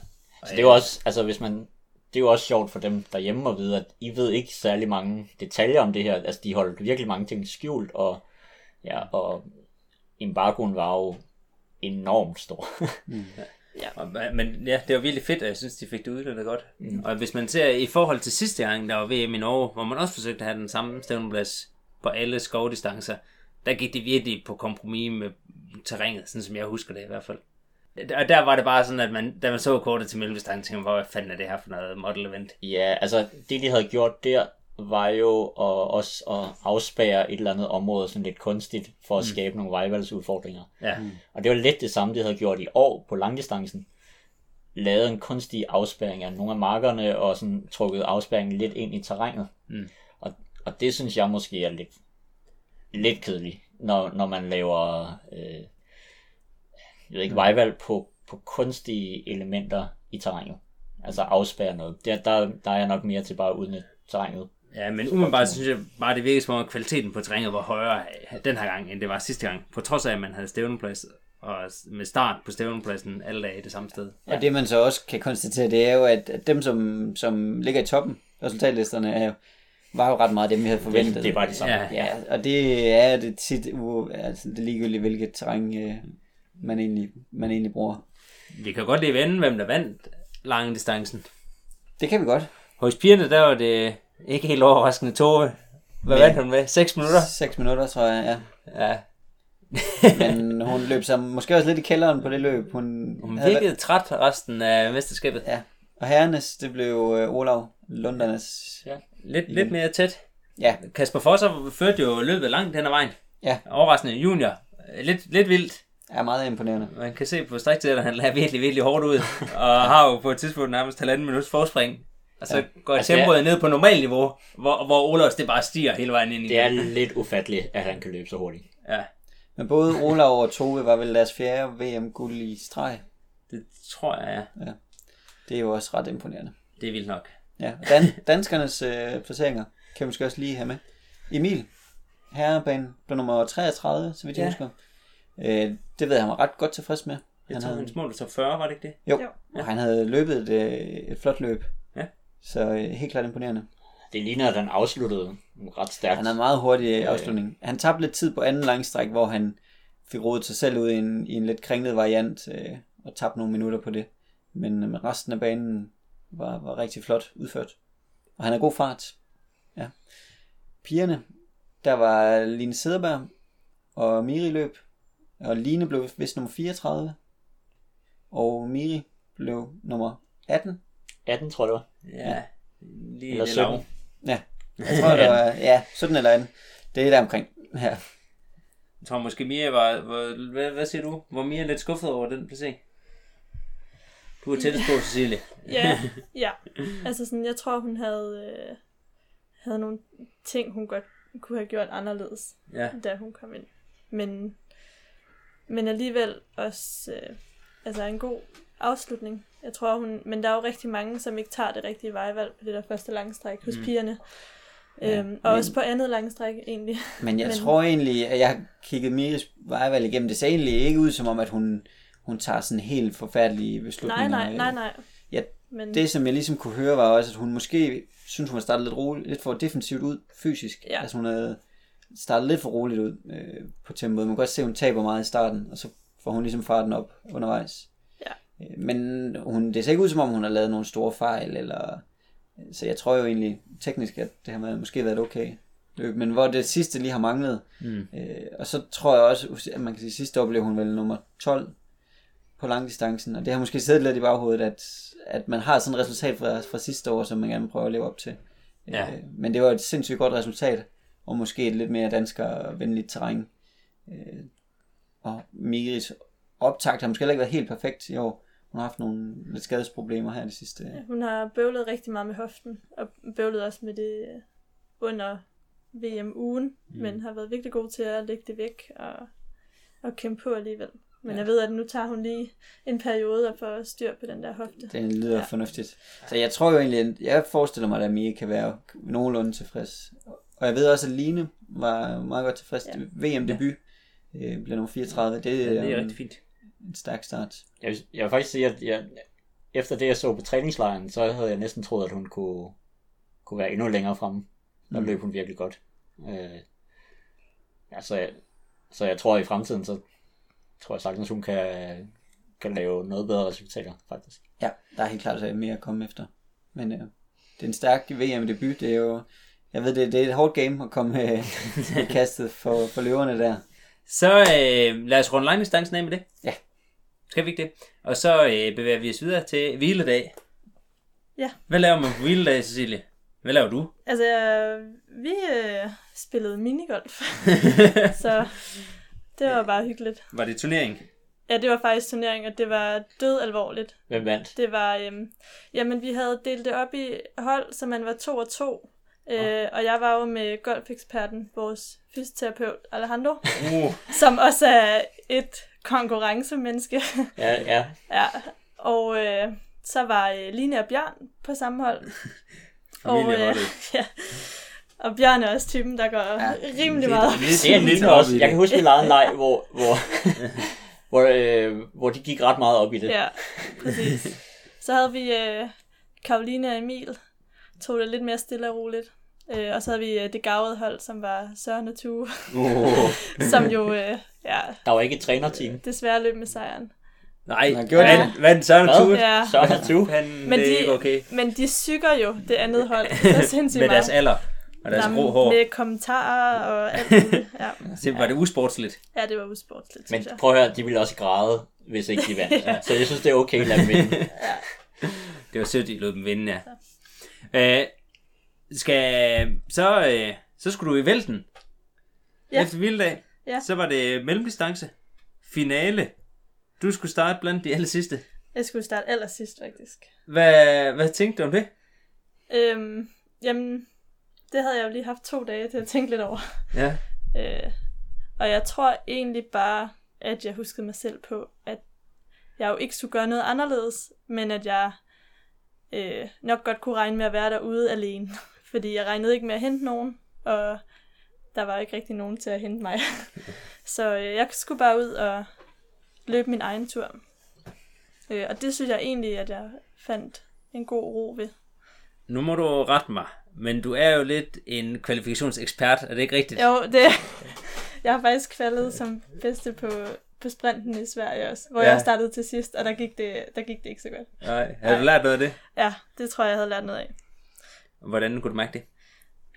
Så det er jo også, altså hvis man, det er jo også sjovt for dem derhjemme at vide, at I ved ikke særlig mange detaljer om det her. Altså de holdt virkelig mange ting skjult, og ja, og embargoen var jo enormt stor. Og, men ja, det var virkelig fedt, og jeg synes, de fik det udnyttet godt. Mm. Og hvis man ser i forhold til sidste gang, der var VM i Norge, hvor man også forsøgte at have den samme stævneplads på alle skovdistancer, der gik det virkelig på kompromis med terrænet, sådan som jeg husker det i hvert fald. Og der var det bare sådan, at man, da man så kortet til mellemdistancen, tænkte man, hvad fanden er det her for noget model event? ja, altså det de havde gjort der, var jo at, også at afspære et eller andet område sådan lidt kunstigt, for at skabe nogle vejvalgsudfordringer. Ja, Og det var lidt det samme, de havde gjort i år på langdistancen. Lavet en kunstig afspærring af nogle af markerne, og sådan trukket afspærringen lidt ind i terrænet. Mm. Og, og det synes jeg måske er lidt, lidt kedeligt, når, når man laver øh, jeg ved ikke, vejvalg på, på kunstige elementer i terrænet. Altså afspærre noget. Der, der, der er jeg nok mere til bare at udnytte terrænet. Ja men umiddelbart synes jeg bare, det virkede som om, at kvaliteten på terrænet var højere øh, den her gang, end det var sidste gang. På trods af, at man havde stævneplads, og med start på stævnepladsen alle dage det samme sted. Og det man så også kan konstatere, det er jo, at dem, som, som ligger i toppen, resultatlisterne, er jo, var jo ret meget dem, vi havde forventet. Det, det var det samme. Ja. Ja, og det er det tit, u- altså det er ligegyldigt, hvilket terræn øh, man, egentlig, man egentlig bruger. Vi kan godt lige vende, hvem der vandt langdistancen. Det kan vi godt. Hos pigerne, der var det ikke helt overraskende Tove. Hvad Men- vandt hun med? 6 minutter? 6 minutter, tror jeg, ja. Ja. Men hun løb sig måske også lidt i kælderen på det løb. Hun, Hun havde- virkede træt resten af mesterskabet. Ja, og herrenes, det blev øh, Olav Lundernes. Lidt, lidt mere tæt. Ja, Kasper Fosser førte jo løbet langt hen ad vejen. Ja. Overraskende junior. Lidt, lidt vildt. er meget imponerende. Man kan se på striktæller, han lader virkelig, virkelig hårdt ud. Og har jo på et tidspunkt nærmest halvanden minuts forspring. Og så Ja. ja. går Altså, tempoet ned på normalt niveau, hvor, hvor Olavs det bare stiger hele vejen ind i Det er lidt ufatteligt, at han kan løbe så hurtigt. Ja, Men både Olav og Tove var vel deres fjerde VM-guld i streg. det tror jeg, ja. Det er jo også ret imponerende. Det er vildt nok. Ja, Dan- danskernes øh, placeringer kan vi måske også lige have med. Emil, herrebanen, blev nummer 33, så vidt jeg Ja. husker. Øh, det ved jeg, han var ret godt tilfreds med. Jeg Han tror, havde, hans mål var top 40, var det ikke det? jo, Jo. og han havde løbet et, øh, et flot løb. Så øh, helt klart imponerende. Det ligner, at han afsluttede ret stærkt. Han havde meget hurtig øh, afslutning. Han tabte lidt tid på anden langstræk, hvor han fik rodet sig selv ud i en, i en lidt kringlet variant, øh, og tabte nogle minutter på det. Men øh, med resten af banen var, var rigtig flot udført. Og han har god fart. Ja. Pigerne, der var Line Sederberg og Miri løb. Og Line blev vist nummer 34. Og Miri blev nummer 18. 18, tror jeg det var. Ja, lige Eller det 17. lav. Ja, jeg tror, det var, ja, 17 eller 18. Det er der omkring. Ja. Jeg tror måske Mia var, var hvad, hvad siger du? Var Mia lidt skuffet over den placering? Du er tættest på, Cecilie. Ja, ja. Altså sådan, jeg tror, hun havde, øh, havde nogle ting, hun godt kunne have gjort anderledes, Ja. da hun kom ind. Men, men alligevel også øh, altså en god afslutning. Jeg tror, hun, men der er jo rigtig mange, som ikke tager det rigtige vejvalg på det der første langstræk hos Mm. pigerne. Ja, Øhm, og men- også på andet langstræk egentlig. Men jeg Men- tror egentlig, at jeg har kigget Miris vejvalg igennem. Det ser egentlig ikke ud som om, at hun, hun tager sådan helt forfærdelige Nej, beslutninger. nej, nej, nej. Ja, Men, Det, som jeg ligesom kunne høre, var også, at hun måske synes, hun har startet lidt, roligt, lidt for defensivt ud fysisk. Ja. Altså hun havde startet lidt for roligt ud øh, på tempoet. Man kan godt se, at hun taber meget i starten, og så får hun ligesom farten op undervejs. Øh, Men hun, det ser ikke ud som om, hun har lavet nogle store fejl, eller... Så jeg tror jo egentlig teknisk, at det har måske været et okay løb, men hvor det sidste lige har manglet. Mm. Øh, og så tror jeg også, at man kan sige, at sidste år blev hun vel nummer 12 på langdistancen, og det har måske siddet lidt i baghovedet, at, at man har sådan et resultat fra, fra sidste år, som man gerne vil prøve at leve op til. Ja. Øh, men det var et sindssygt godt resultat, og måske et lidt mere danskervenligt terræn. Øh, og Miris optakt har måske heller ikke været helt perfekt i år. Hun har haft nogle lidt skadesproblemer her det sidste. Ja, hun har bøvlet rigtig meget med hoften, og bøvlet også med det øh, under VM-ugen, mm. men har været virkelig god til at lægge det væk og, og kæmpe på alligevel. Men Ja. ja. jeg ved, at nu tager hun lige en periode og får styr på den der hofte. Det lyder ja. Ja. fornuftigt. Så jeg tror jo egentlig, at jeg forestiller mig, at Mia kan være nogenlunde tilfreds. Og jeg ved også, at Line var meget godt tilfreds. Ja. Ja. VM-debut øh, blev nummer 34. Det, Ja, det er en, rigtig fint. En stærk start. Jeg, vil- jeg vil faktisk sige, at jeg, efter det, jeg så på træningslejren, så havde jeg næsten troet, at hun kunne, kunne være endnu længere fremme. Der Mm. løb hun virkelig godt. Øh, ja, så, jeg, så jeg tror, at i fremtiden, så tror jeg sagtens, hun kan, kan lave noget bedre resultater, faktisk. Ja, der er helt klart mere at komme efter. Men øh, det er en stærk VM-debut. Det er jo, jeg ved, det, det er et hårdt game at komme øh, kastet for, for løverne der. Så øh, lad os runde langdistancen af med det. Skal vi ikke det? Og så øh, bevæger vi os videre til hviledag. Ja. Hvad laver man på hviledag, Cecilie? Hvad laver du? Altså, øh, vi øh, spillede minigolf, så det var bare hyggeligt. Var det turnering? Ja, det var faktisk turnering, og det var død alvorligt. Hvem vandt? Det var, øhm, jamen vi havde delt det op i hold, så man var to og to. Øh, og jeg var jo med golfeksperten, vores fysioterapeut Alejandro, Uh, som også er et konkurrencemenneske. Ja, ja. ja, og øh, så var øh, Line og Bjørn på samme hold. familieholdet. øh, ja. Og Bjørn er også typen, der går ja, rimelig lidt- meget op. lidt- Det er lidt også. Jeg det. kan huske, vi lavede en leg, hvor, hvor, hvor, øh, hvor de gik ret meget op i det. Ja, præcis. Så havde vi øh, Karoline og Emil, tog det lidt mere stille og roligt. Øh, og så havde vi øh, det gavede hold, som var Søren og Tue, Uh. som jo øh, ja, Der var ikke et trænerteam. desværre løb med sejren. Nej, Man gjorde vand, vand Søren? Tue. Ja. Søren og Tue. Han, Men det er de- ikke okay. Men de syger jo det andet hold så sindssygt Med deres alder og deres grå hår. Med kommentarer og alt muligt. Ja, Så var det usportsligt. ja det var usportsligt, Men prøv at høre, de ville også græde, hvis ikke de vandt. ja. Så jeg synes, det er okay at lade dem vinde. Det var sødt, de lod dem vinde, ja. Øh, skal, så, øh, så skulle du i vælten. Ja. Efter vilddag. Ja. Så var det mellemdistance. Finale. Du skulle starte blandt de aller sidste. Jeg skulle starte allersidst, faktisk. Hvad, hvad tænkte du om det? Øhm, jamen, det havde jeg jo lige haft to dage til at tænke lidt over. Ja. Øh, og jeg tror egentlig bare, at jeg huskede mig selv på, at jeg jo ikke skulle gøre noget anderledes, men at jeg øh, nok godt kunne regne med at være derude alene. Fordi jeg regnede ikke med at hente nogen, og der var ikke rigtig nogen til at hente mig. Så øh, jeg skulle bare ud og løbe min egen tur. Øh, og det synes jeg egentlig, at jeg fandt en god ro ved. Nu må du rette mig. Men du er jo lidt en kvalifikationsekspert, er det ikke rigtigt? Jo, det, jeg har faktisk kvalet som bedste på på sprinten i Sverige også, hvor Ja. ja. jeg startede til sidst, og der gik det, der gik det ikke så godt. Nej, har du lært noget af det? Ja, det tror jeg, jeg havde lært noget af. Hvordan kunne du mærke det?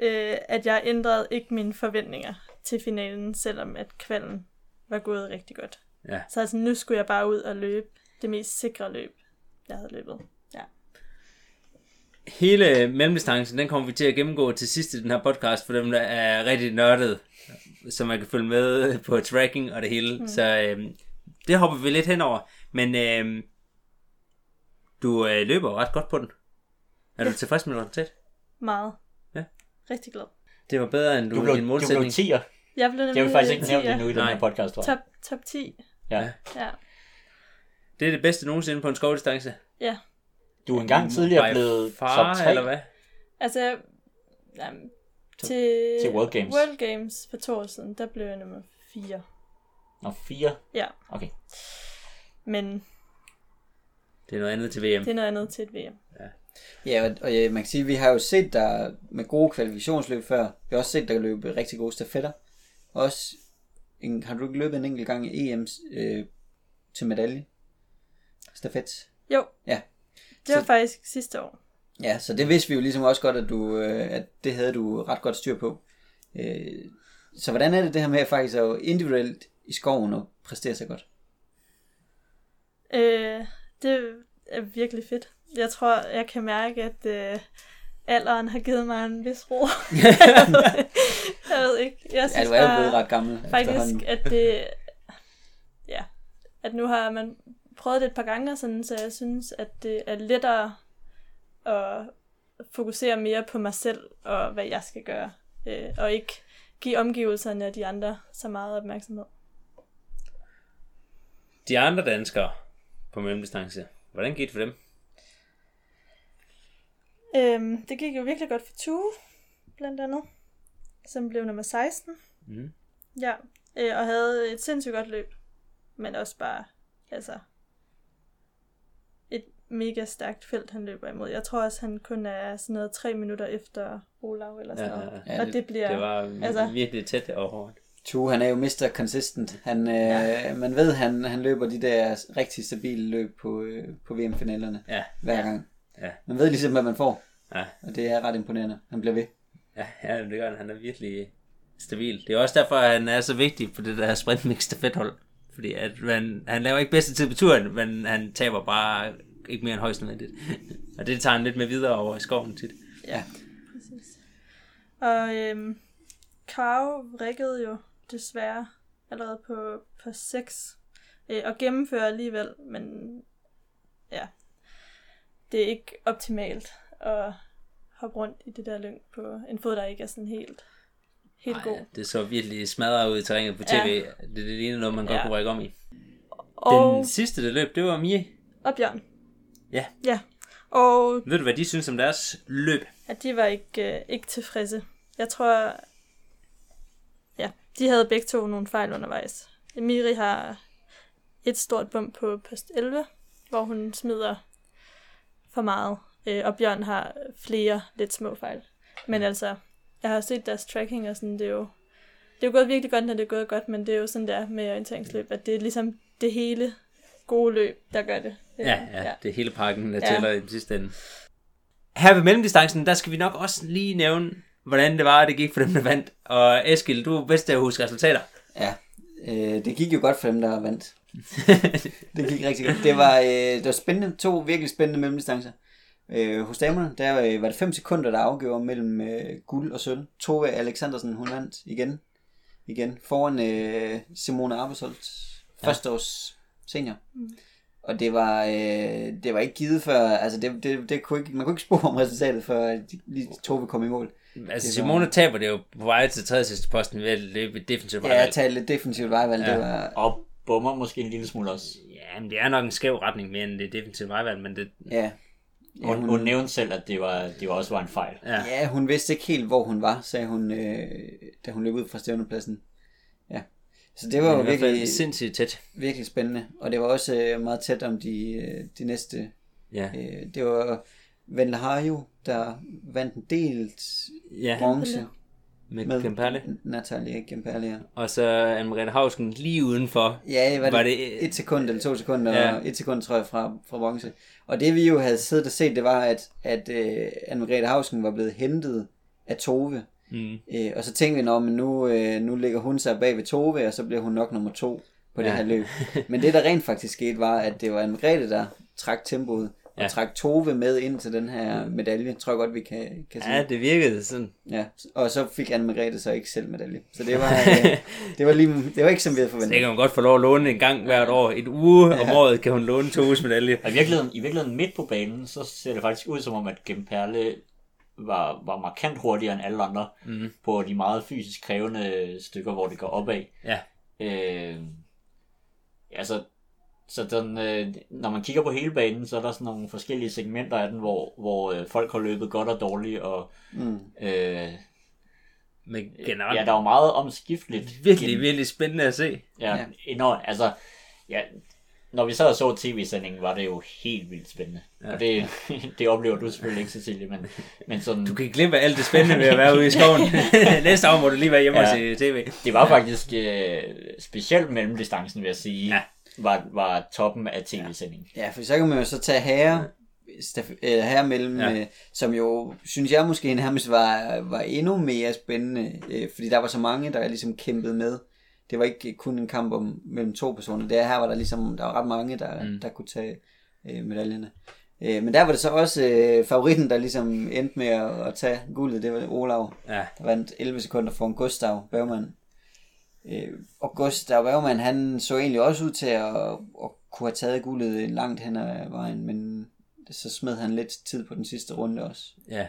Øh, at jeg ændrede ikke mine forventninger til finalen, selvom at kvalden var gået rigtig godt. Ja. Så altså, nu skulle jeg bare ud og løbe det mest sikre løb, jeg havde løbet. Ja. Hele mellemdistancen, den kommer vi til at gennemgå til sidst i den her podcast, for dem, der er rigtig nørdet, så man kan følge med på tracking og det hele. Mm. Så øhm, det hopper vi lidt henover. Men øhm, du øh, løber ret godt på den. Er du tilfreds med resultatet? Meget. Ja. Rigtig glad. Det var bedre end du, Du blev, din du blev målsætning. 10'er. Jeg blev Det har vi faktisk ikke nævnt 10'er. endnu i den her podcast, tror jeg. Top, top 10. Ja. Ja. Det er det bedste nogensinde på en skovdistance. ja. Du er engang tidligere By blevet far, top 3. eller hvad? Altså, jamen, til, til World Games. World Games for to år siden, der blev jeg nummer 4. Nå, 4. Ja, Okay. men Det er noget andet til VM. det er noget andet til et VM. Ja, og, og ja, man kan sige, at vi har jo set der med gode kvalifikationsløb før. Vi har også set der løbe rigtig gode stafetter. Også, en, har du ikke løbet en enkelt gang i EM øh, til medalje? Stafet. Jo, Ja. det var Så- faktisk sidste år. Ja, så det vidste vi jo ligesom også godt, at, du, øh, at det havde du ret godt styr på. Øh, så hvordan er det det her med faktisk at individuelt i skoven og præstere så godt? Øh, det er virkelig fedt. Jeg tror, jeg kan mærke, at øh, alderen har givet mig en vis ro. jeg ved ikke. Jeg Ja, synes du er jo blevet ret gammel Faktisk, at det... Ja, at nu har man prøvet det et par gange, og sådan, så jeg synes, at det er lettere at fokusere mere på mig selv, og hvad jeg skal gøre, øh, og ikke give omgivelserne og de andre så meget opmærksomhed. De andre danskere på mellemdistance, hvordan gik det for dem? Øhm, det gik jo virkelig godt for Tue, blandt andet, som blev nummer 16. Mhm. Ja, øh, og havde et sindssygt godt løb, men også bare, altså, et mega stærkt felt, han løber imod. Jeg tror også, han kun er sådan noget tre minutter efter Olav eller sådan Ja, noget. ja, ja. og det bliver, Det var Altså- altså, virkelig tæt og hårdt. Tue, han er jo Mr. Consistent. Han, øh, ja. Man ved, han, han løber de der rigtig stabile løb på, øh, på VM-finalerne Ja, hver Ja. gang. Ja. Man ved ligesom, hvad man får, ja, og det er ret imponerende. Han bliver ved. ja, ja det gør han. Han er virkelig stabil. Det er også derfor, at han er så vigtig på det der sprintmix stafethold. Fordi at man, han laver ikke bedste tid på turen, men han taber bare ikke mere end højst nødvendigt. og det tager han lidt med videre over i skoven tit. Ja, Præcis. Og øhm, Karo rækkede jo desværre allerede på, på 6 øh, og gennemfører alligevel, men ja, det er ikke optimalt at hoppe rundt i det der lyng på en fod, der ikke er sådan helt, helt Ej, god. det så virkelig smadret ud i terrænet på tv. Ja. Det, det ligner noget, man godt Ja. kunne række om i. Og, Den sidste, der løb, det var Mie. og Bjørn. Ja. Ja, og Ved du, hvad de synes om deres løb? at de var ikke, øh, ikke tilfredse. Jeg tror, de havde begge to nogle fejl undervejs. Miri har et stort bump på post 11, hvor hun smider for meget, øh, og Bjørn har flere lidt små fejl. Men altså, jeg har set deres tracking, og sådan, det er jo, det er jo gået virkelig godt, når det er gået godt, men det er jo sådan der med orienteringsløb, at det er ligesom det hele gode løb, der gør det. Øh, Ja, ja, ja. det er hele pakken, der Ja. tæller i den sidste ende. Her ved mellemdistancen, der skal vi nok også lige nævne, hvordan det var, det gik for dem, der vandt. Og Eskil, du er bedst til at huske resultater. ja. Øh, det gik jo godt for dem, der vandt. det gik rigtig godt. Det var, øh, det var spændende. To virkelig spændende mellemdistancer. Øh, hos damerne, der øh, var det 5 sekunder, der afgjorde mellem øh, guld og sølv. Tove Alexandersen, hun vandt igen. Igen. Foran øh, Simone Arbesholt. Første års senior. Mm. Og det var, øh, det var ikke givet før, altså det, det, det kunne ikke, man kunne ikke spore om resultatet, før de, lige Tove kom i mål. Altså, Det var- Simone taber det jo på vej til tredje sidste posten ved at løbe et defensivt Ja, vejvalg. jeg talte lidt defensivt vejvalg, ja. Ja. det var, Og bummer måske en lille smule også. Ja, men det er nok en skæv retning mere end det defensivt vejvalg, men det... ja. Ja, Hun, hun nævnte selv, at det, var, det var også var en fejl. Ja, Ja, hun vidste ikke helt, hvor hun var, sagde hun, øh, da hun løb ud fra stævnepladsen. Ja. Så det var jo virkelig, sindssygt tæt. virkelig spændende. Og det var også øh, meget tæt om de, øh, de næste. Ja, Øh, det var Van Lahajo, der vandt en delt ja. bronze. med, Med Kemperle. Natalie Kemperle, ja. Og så Anne-Marie Hausken lige udenfor. Ja, var det, Var det- et sekund eller to sekunder, Ja. og et sekund, tror jeg, fra, fra bronze. Og det vi jo havde siddet og set, det var, at, at uh, Anne-Margrethe Hausen var blevet hentet af Tove. Mm. Uh, og så tænkte vi, at nu, uh, nu ligger hun sig bag ved Tove, og så bliver hun nok nummer to på det Ja. her løb. Men det, der rent faktisk skete, var, at det var Anne-Margrethe, der trak tempoet, Ja. ja. trak Tove med ind til den her medalje, tror jeg godt, vi kan, kan sige. Ja, det virkede sådan. Ja, og så fik Anne-Margrethe så ikke selv medalje. Så det var, øh, det var, lige, det var ikke, som vi havde Så det forventet. kan man godt få lov at låne en gang hvert år. Et uge om Ja. året kan hun låne to uges medalje. Og i virkeligheden, i virkeligheden midt på banen, så ser det faktisk ud som om, at Gemperle var, var markant hurtigere end alle andre Mm. på de meget fysisk krævende stykker, hvor det går opad. Ja. Øh, altså, så den, øh, når man kigger på hele banen, så er der sådan nogle forskellige segmenter af den, hvor, hvor øh, folk har løbet godt og dårligt, og Mm. øh, Men generelt ja, der var meget omskifteligt. virkelig, virkelig spændende at se. Ja, Ja. enormt. Altså, ja, når vi sad og så tv-sendingen, var det jo helt vildt spændende. Ja. Ja. Og det, det oplever du selvfølgelig ikke, Cecilie, men, men sådan, Du kan ikke glemme alt det spændende ved at være ude i skoven. Næste år må du lige være hjemme Ja. og se tv. det var faktisk øh, specielt mellemdistancen, vil jeg sige, Ja. Ja. var, var toppen af tv-sendingen. Ja, for så kan man jo så tage herre, staf- øh, herre mellem, Ja. ja. øh, som jo, synes jeg måske nærmest var, var endnu mere spændende, øh, fordi der var så mange, der ligesom kæmpede med. Det var ikke kun en kamp om mellem to personer. Der her var der ligesom, der var ret mange, der, Mm. der kunne tage øh, medaljerne. Øh, men der var det så også øh, favoritten, der ligesom endte med at, at tage guldet, det var Olav. Ja, Der vandt 11 sekunder for en Gustav Bergman. Øh, og Gustav Bergman, han så egentlig også ud til at, at kunne have taget guldet langt hen ad vejen, men så smed han lidt tid på den sidste runde også, ja.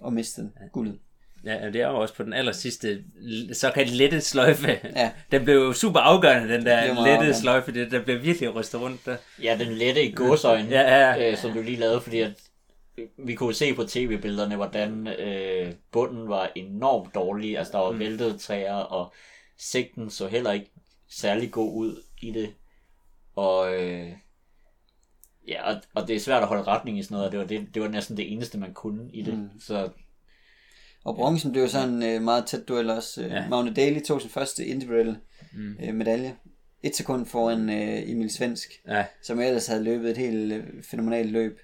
og mistede guldet. Ja, det er jo også på den aller sidste såkaldt lette sløjfe. Ja. Den blev jo super afgørende, den der lette afgørende. sløjfe. Det, der blev virkelig rystet rundt der. Ja, den lette i gåsøjne, Ja, ja, ja. øh, som du lige lavede, fordi at vi kunne se på tv-billederne, hvordan øh, bunden var enormt dårlig. Altså, der var mm. væltede træer, og sigten så heller ikke særlig god ud i det. Og, øh, ja, og, og det er svært at holde retning i sådan noget, og det var, det, det var næsten det eneste, man kunne i det. Mm. Så Og bronzen blev så en øh, meget tæt duel også. Øh, ja. Magne Daly tog sin første individuelle Mm. øh, medalje. Et sekund foran øh, Emil Svensk, Ja, som ellers havde løbet et helt øh, fænomenalt løb.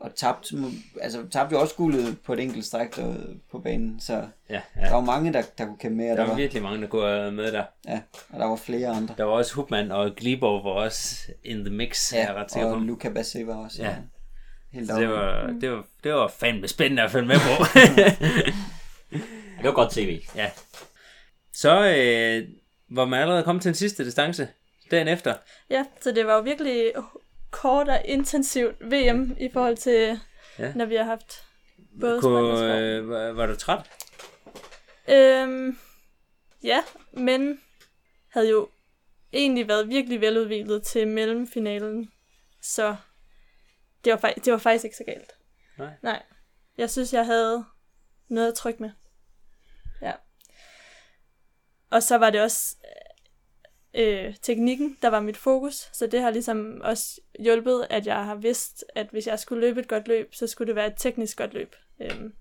Og tabt, altså, tabte jo også guldet på et enkelt stræk der, på banen, så ja, der ja. var mange, der, der kunne kæmpe med, Der der var var, virkelig mange, der kunne have med der. ja, og der var flere andre. Der var også Hubman og Glibov var også in the mix, ja, ret og på. Luca Bassi var også Ja. helt det var, det, var, det var fandme spændende at følge med på. det var godt tv. ja. Så øh, var man allerede kommet til den sidste distance dagen efter. Ja, så det var jo virkelig kort og intensivt VM i forhold til, Ja. når vi har haft både Kunne, øh, var, var du træt? Øhm, ja, men havde jo egentlig været virkelig veludviklet til mellemfinalen, så det var, det var faktisk ikke så galt. Nej. Nej. Jeg synes, jeg havde noget at trykke med. Ja. Og så var det også øh, teknikken, der var mit fokus, så det har ligesom også hjulpet, at jeg har vidst, at hvis jeg skulle løbe et godt løb, så skulle det være et teknisk godt løb. Øhm,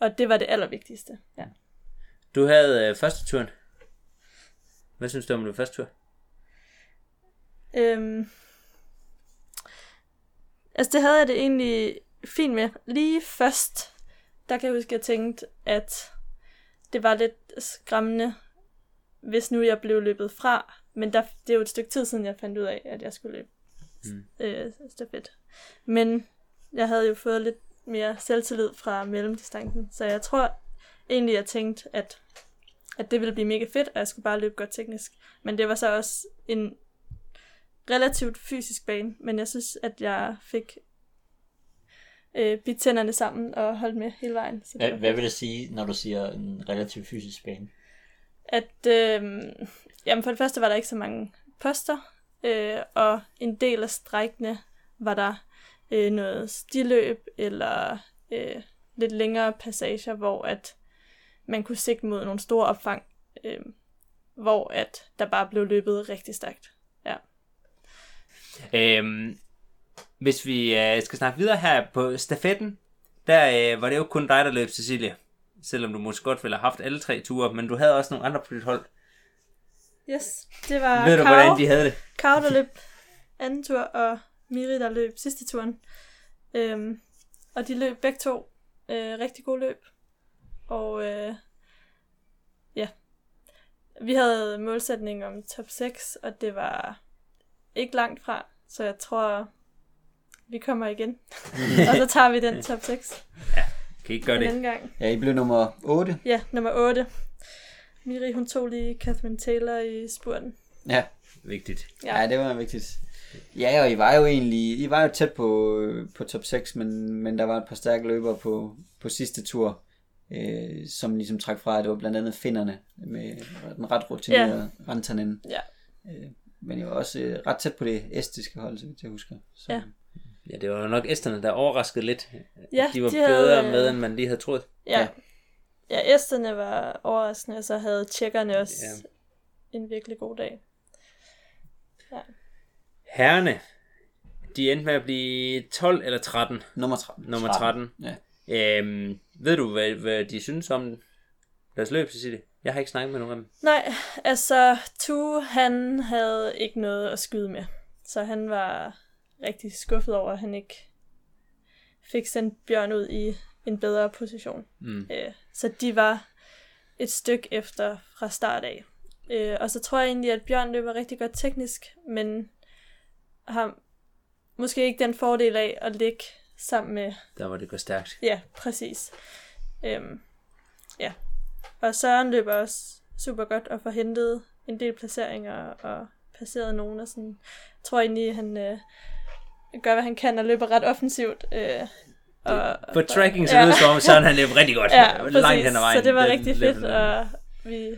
og det var det allervigtigste. Ja. Du havde øh, første turen. Hvad synes du om det første tur? Øhm, altså det havde jeg det egentlig fint med. Lige først, der kan jeg huske, at jeg tænkte, at det var lidt skræmmende, hvis nu jeg blev løbet fra. Men der, det er jo et stykke tid siden, jeg fandt ud af, at jeg skulle løbe Mm. øh, stafet. Men jeg havde jo fået lidt mere selvtillid fra mellemdistancen, så jeg tror egentlig, jeg tænkte, at, at det ville blive mega fedt, og jeg skulle bare løbe godt teknisk. Men det var så også en relativt fysisk bane, men jeg synes, at jeg fik øh, bidt tænderne sammen og holdt med hele vejen. Så det Hvad, hvad vil det sige, når du siger en relativt fysisk bane? At, øh, jamen for det første var der ikke så mange poster, øh, og en del af strækkene var der øh, noget stiløb eller øh, lidt længere passager, hvor at man kunne sigte mod nogle store opfang, øh, hvor at der bare blev løbet rigtig stærkt. Ja. Øhm, hvis vi øh, skal snakke videre her på stafetten, der øh, var det jo kun dig, der løb, Cecilie selvom du måske godt ville have haft alle tre ture, men du havde også nogle andre på dit hold. Yes, det var Ved du, Karo, hvordan de havde det? Karo, der løb anden tur, og Miri, der løb sidste turen. Øhm, og de løb begge to øh, rigtig gode løb. Og øh, ja, vi havde målsætning om top 6, og det var ikke langt fra, så jeg tror, vi kommer igen. og så tager vi den top 6 Kan I ikke gøre en det? anden gang. Ja, I blev nummer 8. Ja, nummer 8. Miri, hun tog lige Catherine Taylor i spurten. Ja. Vigtigt. Ja. ja, det var vigtigt. Ja, og I var jo egentlig I var jo tæt på, på top 6, men, men der var et par stærke løbere på, på sidste tur, øh, som ligesom trak fra. Det var blandt andet finnerne med den ret rutinerede ja. Rantanen. Ja. Øh, men jeg var også øh, ret tæt på det estiske hold, så vidt jeg husker. Så, Ja. Ja, det var nok æsterne, der overraskede lidt. Ja, de var de bedre havde, øh, med, end man lige havde troet. Ja. Ja. Ja, ja æsterne var overraskende, og så havde tjekkerne også Ja. ja. en virkelig god dag. Herrene, de endte med at blive 12 eller 13. Nummer 13. Nummer 13. Ja. Øhm, ved du, hvad, hvad de synes om deres løb, Cecilie? Jeg har ikke snakket med nogen af dem. Nej, altså, Tue, han havde ikke noget at skyde med. Så han var rigtig skuffet over, at han ikke fik sendt Bjørn ud i en bedre position. Mm. Øh, så de var et stykke efter fra start af. Øh, og så tror jeg egentlig, at Bjørn løber rigtig godt teknisk, men har måske ikke den fordel af at ligge sammen med Der var det går stærkt. Ja, præcis. Øhm, ja. Og Søren løber også super godt og får hentet en del placeringer og passeret nogen og sådan. Jeg tror egentlig, han øh, gør, hvad han kan og løber ret offensivt. Øh, og, På tracking så lyder det som om, Søren han løb rigtig godt. Ja, langt hen ad vejen. Så det var Den rigtig fedt, og vi...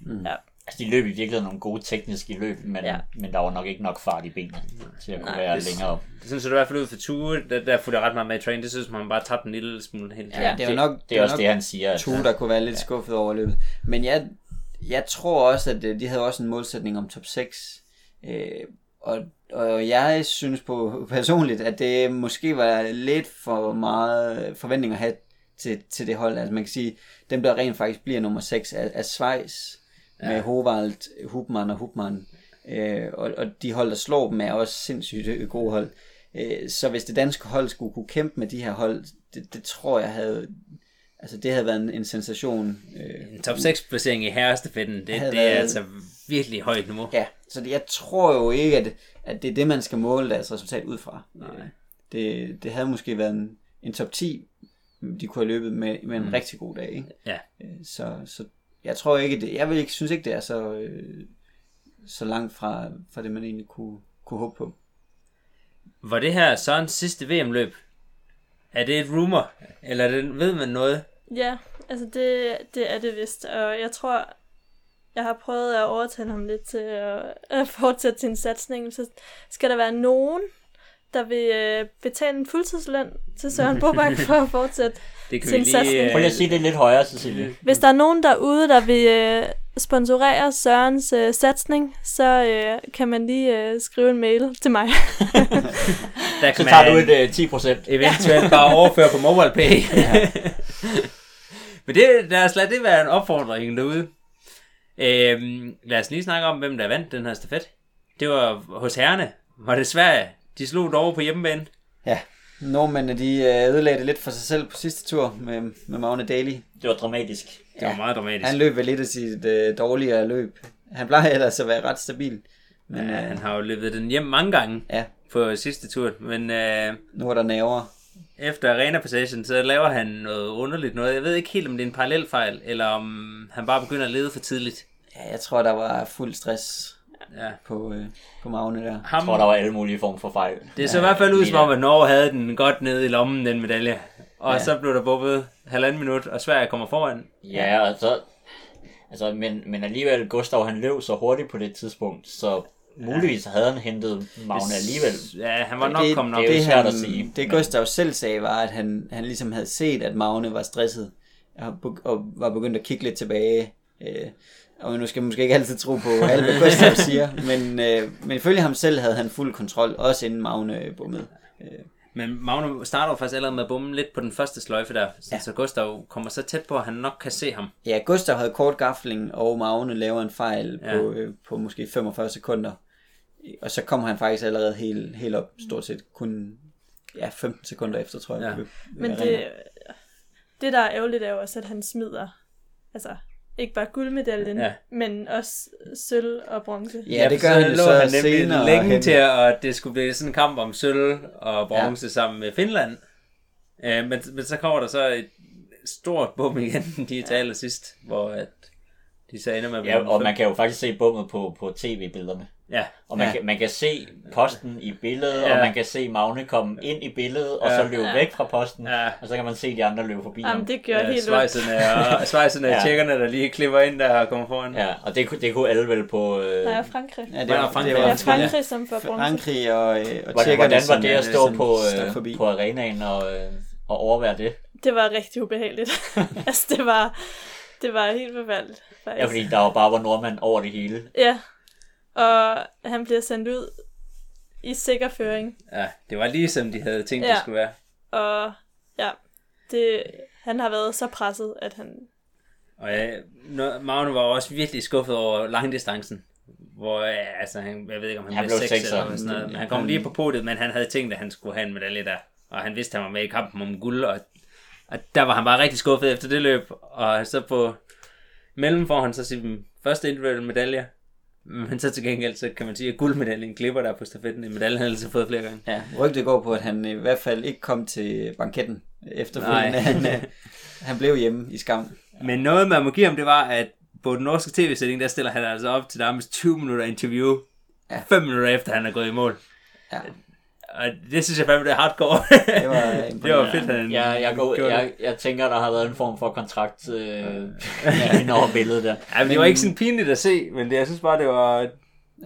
Mm. Ja, Altså, de løb i virkeligheden nogle gode tekniske løb, men, Ja. ja. men der var nok ikke nok fart i benene til at kunne Nej. være Det- længere op. Det synes jeg i hvert fald ud for Tue, der, der fulgte jeg ret meget med i train. Det synes man bare tabte en lille smule hele tiden. Ja, det er jo nok, Det er også nok det, han siger. At, Tue, der kunne være lidt skuffet over løbet. Men jeg, jeg tror også, at øh, de havde også en målsætning om top 6. Øh, og, og jeg synes på personligt, at det måske var lidt for meget forventning at have til, til det hold. Altså man kan sige, dem der rent faktisk bliver nummer 6 er, er Schweiz ja. med Hovald, Hubmann og Hubmann. Øh, og, og de hold, der slår dem, er også sindssygt gode hold. Øh, så hvis det danske hold skulle kunne kæmpe med de her hold, det, det tror jeg havde... Altså det havde været en, en sensation. Øh, En top 6 placering i herrestafetten, det, det er været- altså virkelig højt niveau. Ja, så det, jeg tror jo ikke, at, at det er det, man skal måle deres resultat ud fra. Nej. Det, det havde måske været en, en top 10, de kunne have løbet med, med en mm. rigtig god dag. Ikke? Ja. Øh, Så, så jeg tror ikke, det, jeg vil ikke, synes ikke, det er så, øh, så langt fra, fra det, man egentlig kunne, kunne håbe på. Var det her Sørens sidste VM-løb? Er det et rumor? Eller er det, ved man noget? ja altså det, det er det vist. Og jeg tror, jeg har prøvet at overtale ham lidt til at, at fortsætte sin satsning. Så skal der være nogen, der vil øh, betale en fuldtidsløn til Søren Bobank for at fortsætte. Det kan Sin lige... satsning. øh, Prøv lige at sige det lidt højere, Cecilie. Hvis der er nogen derude, der vil øh, sponsorere Sørens øh, satsning, så øh, kan man lige øh, skrive en mail til mig. der Så kan tager du man et uh, 10 procent. eventuelt bare overføre på MobilePay. Men det, lad os lade det være en opfordring derude. Øhm, lad os lige snakke om, hvem der vandt den her stafet. Det var hos herrene. Var det Sverige? De slog Norge på hjemmebane. Ja, nordmændene de øh, ødelagde det lidt for sig selv på sidste tur med, med Magne Daly. Det var dramatisk. Det var meget dramatisk. Han løb vel lidt af sit øh, dårligere løb. Han plejer ellers at være ret stabil. Men Ja, øh, han har jo løbet den hjem mange gange ja, på sidste tur. Men øh, nu er der naver. Efter arena passation, så laver han noget underligt noget. Jeg ved ikke helt, om det er en parallelfejl, eller om han bare begynder at lede for tidligt. Ja, jeg tror, der var fuld stress Ja. på, øh, på Magne der. Ham, Jeg tror, der var alle mulige former for fejl. det så i hvert fald ud som Ja. om, at Norge havde den godt nede i lommen, den medalje. Og Ja. så blev der bubbet halvanden minut, og Sverige kommer foran. Ja, og så... Altså, men, men alligevel, Gustav han løb så hurtigt på det tidspunkt, så muligvis havde han hentet Magne alligevel. Ja, han var nok det, kommet op. det det, han, at sige, Det men- Gustav selv sagde, var, at han, han ligesom havde set, at Magne var stresset, og var begyndt at kigge lidt tilbage. Øh, og nu skal man måske ikke altid tro på alt, hvad Gustav siger, men, øh, men ifølge ham selv havde han fuld kontrol, også inden Magne bummede. Øh, Men Magne starter jo faktisk allerede med at bomme lidt på den første sløjfe der, så, ja. Så Gustav kommer så tæt på, at han nok kan se ham. Ja, Gustav havde kort gafling, og Magne laver en fejl Ja. på, øh, på måske 45 sekunder. Og så kommer han faktisk allerede helt, helt op, stort set kun ja, 15 sekunder efter, tror jeg. Ja. ved- ved Men det, det, der er ærgerligt, er jo også, at han smider, altså, ikke bare guldmedaljen, Ja. ja. men også sølv og bronze. Ja, det gør han lå så han nemlig senere længe hen. til, at det skulle blive sådan en kamp om sølv og bronze ja. sammen med Finland. Øh, men, men så kommer der så et stort bum igen, de taler sidst, hvor at de så ender med Ja, og man kan jo faktisk se bummet på, på tv-billederne. Ja, Og man, Ja. ja. kan, man kan se posten i billedet, Ja. ja. og man kan se Magne komme ind i billedet, og Ja. så løbe Ja. væk fra posten, Ja. og så kan man se de andre løbe forbi ham. Jamen, det gør ja helt ondt. svejserne og, Ja. tjekkerne, der lige klipper ind der og kommer foran. Ja, og det, kunne- det kunne alle vel på... Øh, er Frankrig. Ja, det Var Frankrig? det var, Ja, Frankrig som får bronze. Frankrig og, øh, og hvordan, tjekkerne, hvordan var som, det at øh, stå som på, øh, forbi. på arenaen og, øh, og overvære det? Det var rigtig ubehageligt. altså, det var, det var helt forfærdeligt, faktisk. Ja, fordi der var bare var nordmand over det hele. Ja, og han bliver sendt ud i sikker føring. Ja, det var lige som de havde tænkt, ja. Det skulle være. Og ja, det, han har været så presset, at han... Og ja, Magne var også virkelig skuffet over langdistancen. Hvor, ja, altså, han, jeg ved ikke, om han, Han blev blev 6 sekser. eller sådan noget. Men han kom lige på podiet, men han havde tænkt, at han skulle have en medalje der. Og han vidste, at han var med i kampen om guld, og, og der var han bare rigtig skuffet efter det løb. Og så på mellem får han så sin første individuelle medalje. Men så til gengæld, så kan man sige, at guldmedaljen klipper der på stafetten. En medalje han har altså fået flere gange. Ja, rygtet går på, at han i hvert fald ikke kom til banketten efterfølgende. Han, øh, han blev hjemme i skam. Men noget, man må give ham, det var, at på den norske tv-sætning, der stiller han altså op til nærmest 20 minutter interview. Ja. 5 minutter efter, han er gået i mål. Ja. Det synes jeg fandme, det er hardcore. Det var det var fedt, han Ja, jeg, går, jeg, jeg tænker, der har været en form for kontrakt øh, ind over billedet der. det. Ja, men det var ikke sådan pinligt at se, men det, jeg synes bare, det var,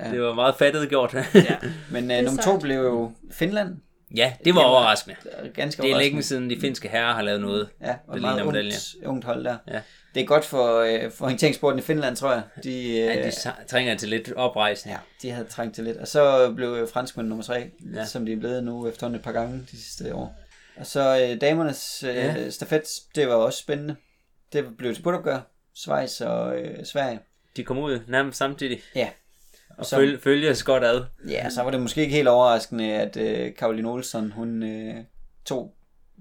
Ja. det var meget fattet gjort. Ja, Men uh, er nummer to blev jo Finland. ja, det var overraskende. Ganske Det er længe overraskende. siden, de finske herrer har lavet noget. Ja, og Det et meget ungt, ungt hold der. Ja. Det er godt for, øh, for orienteringssporten i Finland, tror jeg. De, øh, Ja, de sa- trænger til lidt oprejsning. ja, de havde trængt til lidt. Og så blev franskmænd nummer tre, Ja. som de er blevet nu efterhånden et par gange de sidste år. Og så øh, damernes øh, Ja. stafet, det var også spændende. Det blev et spurtopgør. Schweiz og øh, Sverige. De kom ud nærmest samtidig. Ja. Og Så- føl- følges godt ad. Ja, så var det måske ikke helt overraskende, at øh, Caroline Olsen, hun øh, tog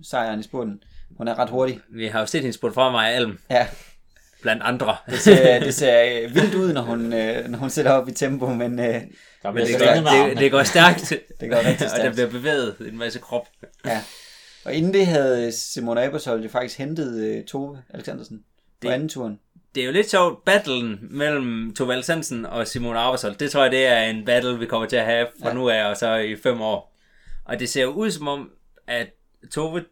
sejren i spurten. Hun er ret hurtig. Vi har jo set hende spurgt fra mig Alm, Ja, blandt andre. det ser, det ser øh, vildt ud, når hun, øh, når hun sætter op i tempo, men øh, Der Men det, så går, det, det går stærkt. det går rigtig og der stærkt. bliver bevæget en masse krop. Ja. Og inden det havde Simone Abershold jo faktisk hentet øh, Tove Alexandersen på Det- anden turen. Det er jo lidt sjovt, battlen mellem Tove Alsensen og Simone Arbejdshold. Det tror jeg, det er en battle, vi kommer til at have fra ja. Ja. nu af og så i fem år. Og det ser jo ud som om, at Tove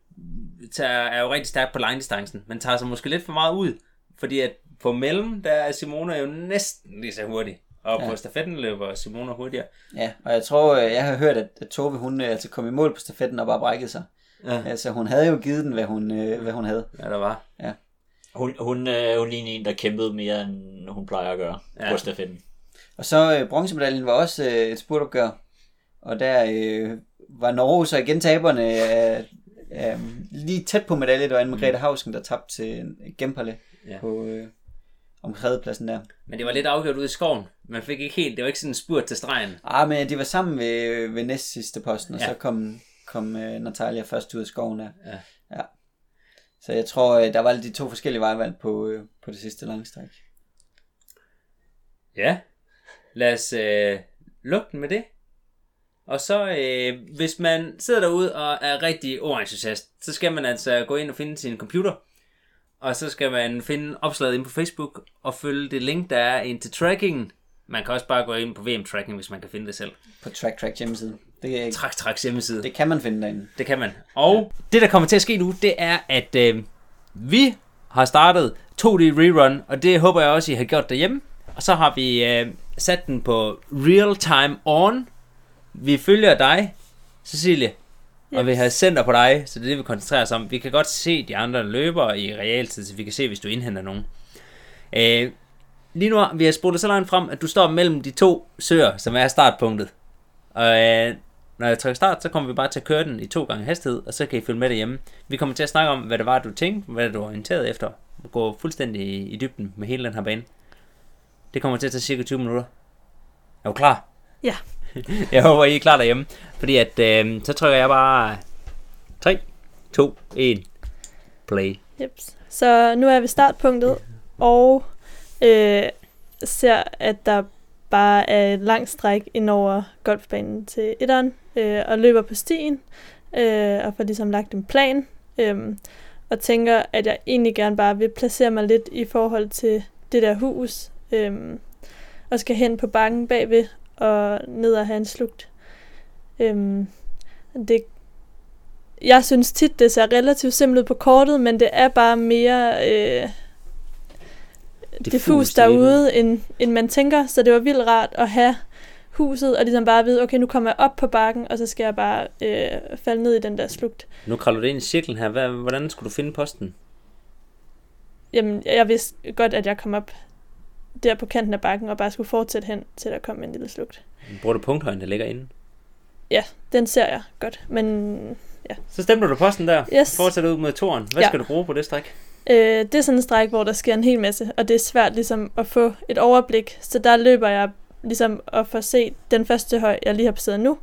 tager, er jo rigtig stærk på langdistancen, men tager sig måske lidt for meget ud. Fordi at på mellem, der er Simone jo næsten lige så hurtig. Og ja. Ja. på stafetten løber Simone hurtigere. Ja, og jeg tror, øh, jeg har hørt, at, at Tove hun øh, altså kom i mål på stafetten og bare brækkede sig. Ja. Altså hun havde jo givet den, hvad hun, øh, hvad hun havde. Ja, der var. Hun, hun, øh, hun lignede en, der kæmpede mere, end hun plejer at gøre Ja. ja. på stafetten. Og så øh, bronzemedaljen var også øh, et spurtopgør. Og der øh, var Norge så igen taberne øh, øh, lige tæt på medalje. Det var Anne-Margrethe Hausen, der tabte til Gempale Ja. på øh, om der. Men det var lidt afgjort ude i skoven. Man fik ikke helt, det var ikke sådan en spurt til stregen. Ah, men de var sammen ved, ved næst sidste posten, og Ja. så kom, kom uh, Natalia først ud af skoven der. Ja. ja. Så jeg tror, øh, der var de to forskellige vejvalg på, øh, på det sidste langstræk. Ja, lad os øh, lukke den med det. Og så, øh, hvis man sidder derude og er rigtig orentusiast, så skal man altså gå ind og finde sin computer. Og så skal man finde opslaget ind på Facebook og følge det link, der er ind til trackingen. Man kan også bare gå ind på VM Tracking, hvis man kan finde det selv. På Track Track hjemmeside. Det, er- Trak Traks hjemmeside. det kan man finde derinde. Det kan man. Og det, der kommer til at ske nu, det er, at øh, vi har startet 2D Rerun, og det håber jeg også, I har gjort derhjemme. Og så har vi øh, sat den på Real Time On. Vi følger dig, Cecilie, og Yes. vi har center på dig, så det er det, vi koncentrerer os om. Vi kan godt se de andre løbere i realtid, så vi kan se, hvis du indhenter nogen. Øh, lige nu har vi har spurgt så langt frem, at du står mellem de to søer, som er startpunktet. Og øh, Når jeg trykker start, så kommer vi bare til at køre den i to gange hastighed, og så kan I følge med derhjemme. Vi kommer til at snakke om, hvad det var, du tænkte, hvad du var orienteret efter. Gå fuldstændig i, i dybden med hele den her bane. Det kommer til at tage cirka 20 minutter. Er du klar? Ja. jeg håber, I er klar derhjemme. Fordi at, øh, så trykker jeg bare 3, 2, 1, play. Yep. Så nu er vi startpunktet, og øh, ser, at der bare er et langt stræk ind over golfbanen til etteren, øh, og løber på stien, øh, og får ligesom lagt en plan, øh, og tænker, at jeg egentlig gerne bare vil placere mig lidt i forhold til det der hus, øh, og skal hen på bakken bagved, og ned og have en slugt. Øh, det jeg synes tit, det ser relativt simpelt ud på kortet, men det er bare mere øh, diffus derude, end, end man tænker. Så det var vildt rart at have huset, og ligesom bare vide, okay, nu kommer jeg op på bakken, og så skal jeg bare øh, falde ned i den der slugt. Nu kravler du ind i cirklen her. Hvad, hvordan skulle du finde posten? Jamen, jeg vidste godt, at jeg kom op der på kanten af bakken, og bare skulle fortsætte hen, til der kom en lille slugt. Bruger du punkthøjen, der ligger inde? Ja, den ser jeg godt, men ja. Så stemmer du posten der. Yes. Fortsætter ud mod toren. Hvad Ja. skal du bruge på det stræk? Øh, det er sådan en stræk, hvor der sker en hel masse, og det er svært ligesom at få et overblik. Så der løber jeg ligesom at få set den første høj, jeg lige har passeret nu,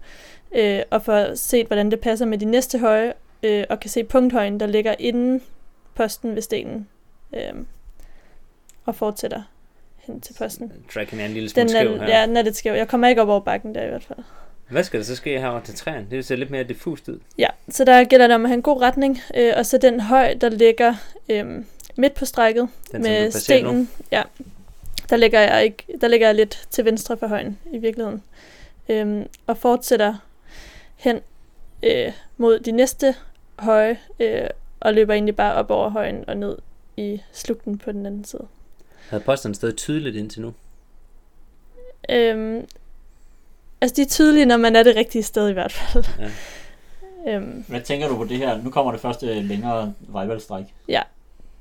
øh, og få set, hvordan det passer med de næste høje, øh, og kan se punkthøjen, der ligger inden posten ved stenen, øh, og fortsætter hen til posten. Tracken er en lille smule Den skæv er, her. ja, den er lidt skæv. Jeg kommer ikke op over bakken der i hvert fald. Hvad skal der så ske herovre til træerne? Det ser lidt mere diffust ud. Ja, så der gælder det om at have en god retning, øh, og så den høj, der ligger øh, midt på strækket, Den, med passerer nu. stenen, ja, der ligger jeg ikke, der ligger jeg lidt til venstre for højen i virkeligheden. Øhm, og fortsætter hen øh, mod de næste høje, øh, og løber egentlig bare op over højen og ned i slugten på den anden side. Havde posterne stået tydeligt indtil nu? Øhm, altså, de er tydelige, når man er det rigtige sted i hvert fald. Ja. øhm, Hvad tænker du på det her? Nu kommer det første længere vejvalgstræk.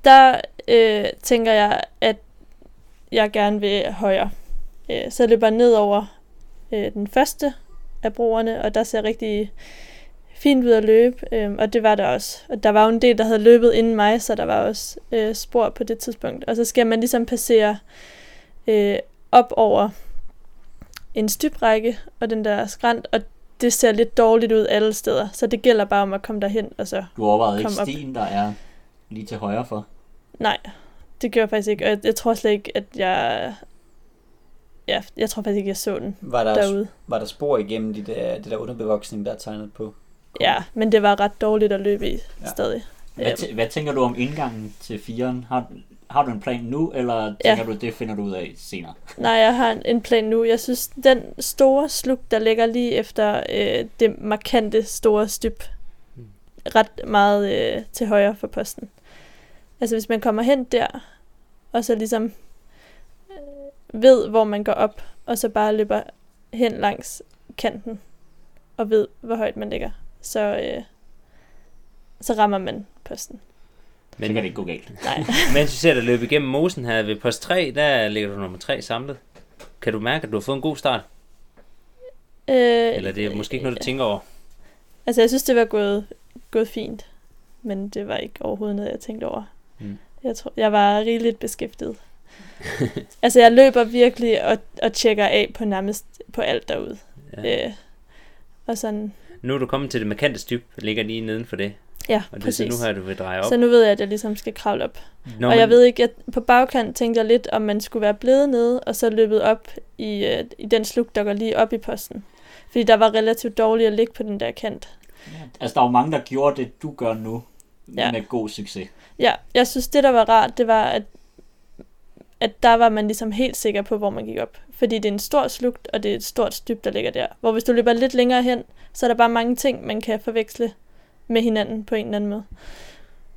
der øh, tænker jeg, at jeg gerne vil højere. Øh, så jeg løber ned over øh, den første af broerne, og der ser rigtig fint ud at løbe, øh, og det var der også. Og der var jo en del, der havde løbet inden mig, så der var også øh, spor på det tidspunkt. Og så skal man ligesom passere øh, op over en stybrække og den der skrant, og det ser lidt dårligt ud alle steder, så det gælder bare om at komme derhen, og så Du overvejede ikke Kom op. stien, der er lige til højre for. Nej, det gør jeg faktisk ikke. Og jeg, jeg tror slet ikke, at jeg... Ja, jeg tror faktisk ikke, jeg så den Var der, derude. var der spor igennem de der, det der underbevoksning, der er tegnet på? Ja, men det var ret dårligt at løbe i Ja. ja. stadig. Hvad, Øhm, tæ- hvad tænker du om indgangen til firen? Har, har du en plan nu, eller Ja. tænker du, det finder du ud af senere? Nej, jeg har en- en plan nu. Jeg synes, den store slug, der ligger lige efter øh, det markante store styp, ret meget øh, til højre for posten. Altså hvis man kommer hen der, og så ligesom øh, ved, hvor man går op, og så bare løber hen langs kanten, og ved, hvor højt man ligger, så, øh, så rammer man posten. Men, så kan det ikke gå galt. Nej. Mens vi ser dig løbe igennem mosen her ved post 3, der ligger du nummer 3 samlet. Kan du mærke, at du har fået en god start? Øh, Eller det er måske ikke noget, du tænker over? Altså, jeg synes, det var gået, gået fint. Men det var ikke overhovedet noget, jeg tænkte over. Mm. Jeg, tror, jeg var rigeligt beskæftiget. altså, jeg løber virkelig og, og tjekker af på nærmest på alt derude. Ja. Øh, og sådan, Nu er du kommet til det markante styp, der ligger lige neden for det. ja, Og det er præcis. så nu her, du vil dreje op. Så nu ved jeg, at jeg ligesom skal kravle op. Når og jeg ved ikke, at på bagkant tænkte jeg lidt, om man skulle være blevet nede, og så løbet op i, øh, i den slug, der går lige op i posten. Fordi der var relativt dårligt at ligge på den der kant. Altså, der er jo mange, der gjorde det, du gør nu, ja. Ja. med god succes. Ja, jeg synes, det der var rart, det var, at, at der var man ligesom helt sikker på, hvor man gik op. Fordi det er en stor slugt, og det er et stort styp, der ligger der. Hvor hvis du løber lidt længere hen, så er der bare mange ting, man kan forveksle med hinanden på en eller anden måde.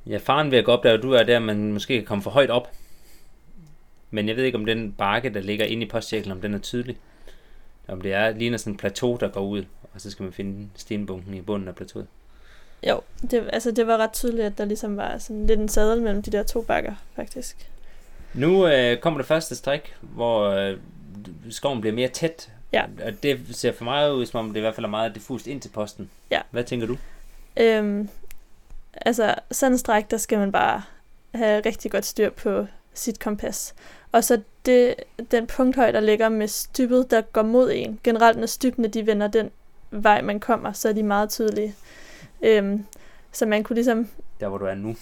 Ja, faren ved at gå op der, du er der, man måske kan komme for højt op. Men jeg ved ikke, om den bakke, der ligger inde i postcirklen, om den er tydelig. Om det er, ligner sådan en plateau, der går ud, og så skal man finde stenbunken i bunden af plateauet. Jo, det, altså det var ret tydeligt, at der ligesom var sådan lidt en sadel mellem de der to bakker, faktisk. Nu øh, kommer det første stræk, hvor øh, skoven bliver mere tæt, Ja. Og det ser for mig ud, som om det i hvert fald er meget diffust ind til posten. Ja. Hvad tænker du? Øhm, altså, sådan en stræk, der skal man bare have rigtig godt styr på sit kompas. Og så det, den punkthøj, der ligger med stybet, der går mod en. Generelt, når stybene de vender den vej, man kommer, så er de meget tydelige. Øhm, så man kunne ligesom Der, hvor du er nu.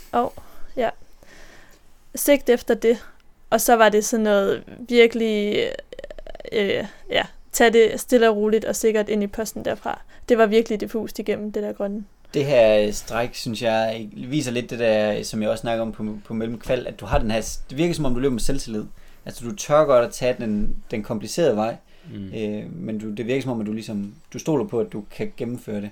sigte efter det. Og så var det sådan noget virkelig, øh, ja, tage det stille og roligt og sikkert ind i posten derfra. Det var virkelig diffust igennem det der grønne. Det her stræk, synes jeg, viser lidt det der, som jeg også snakker om på, på mellemkval, at du har den her, det virker som om du løber med selvtillid. Altså du tør godt at tage den, den komplicerede vej, Mm. øh, men du, det virker som om, at du ligesom, du stoler på, at du kan gennemføre det.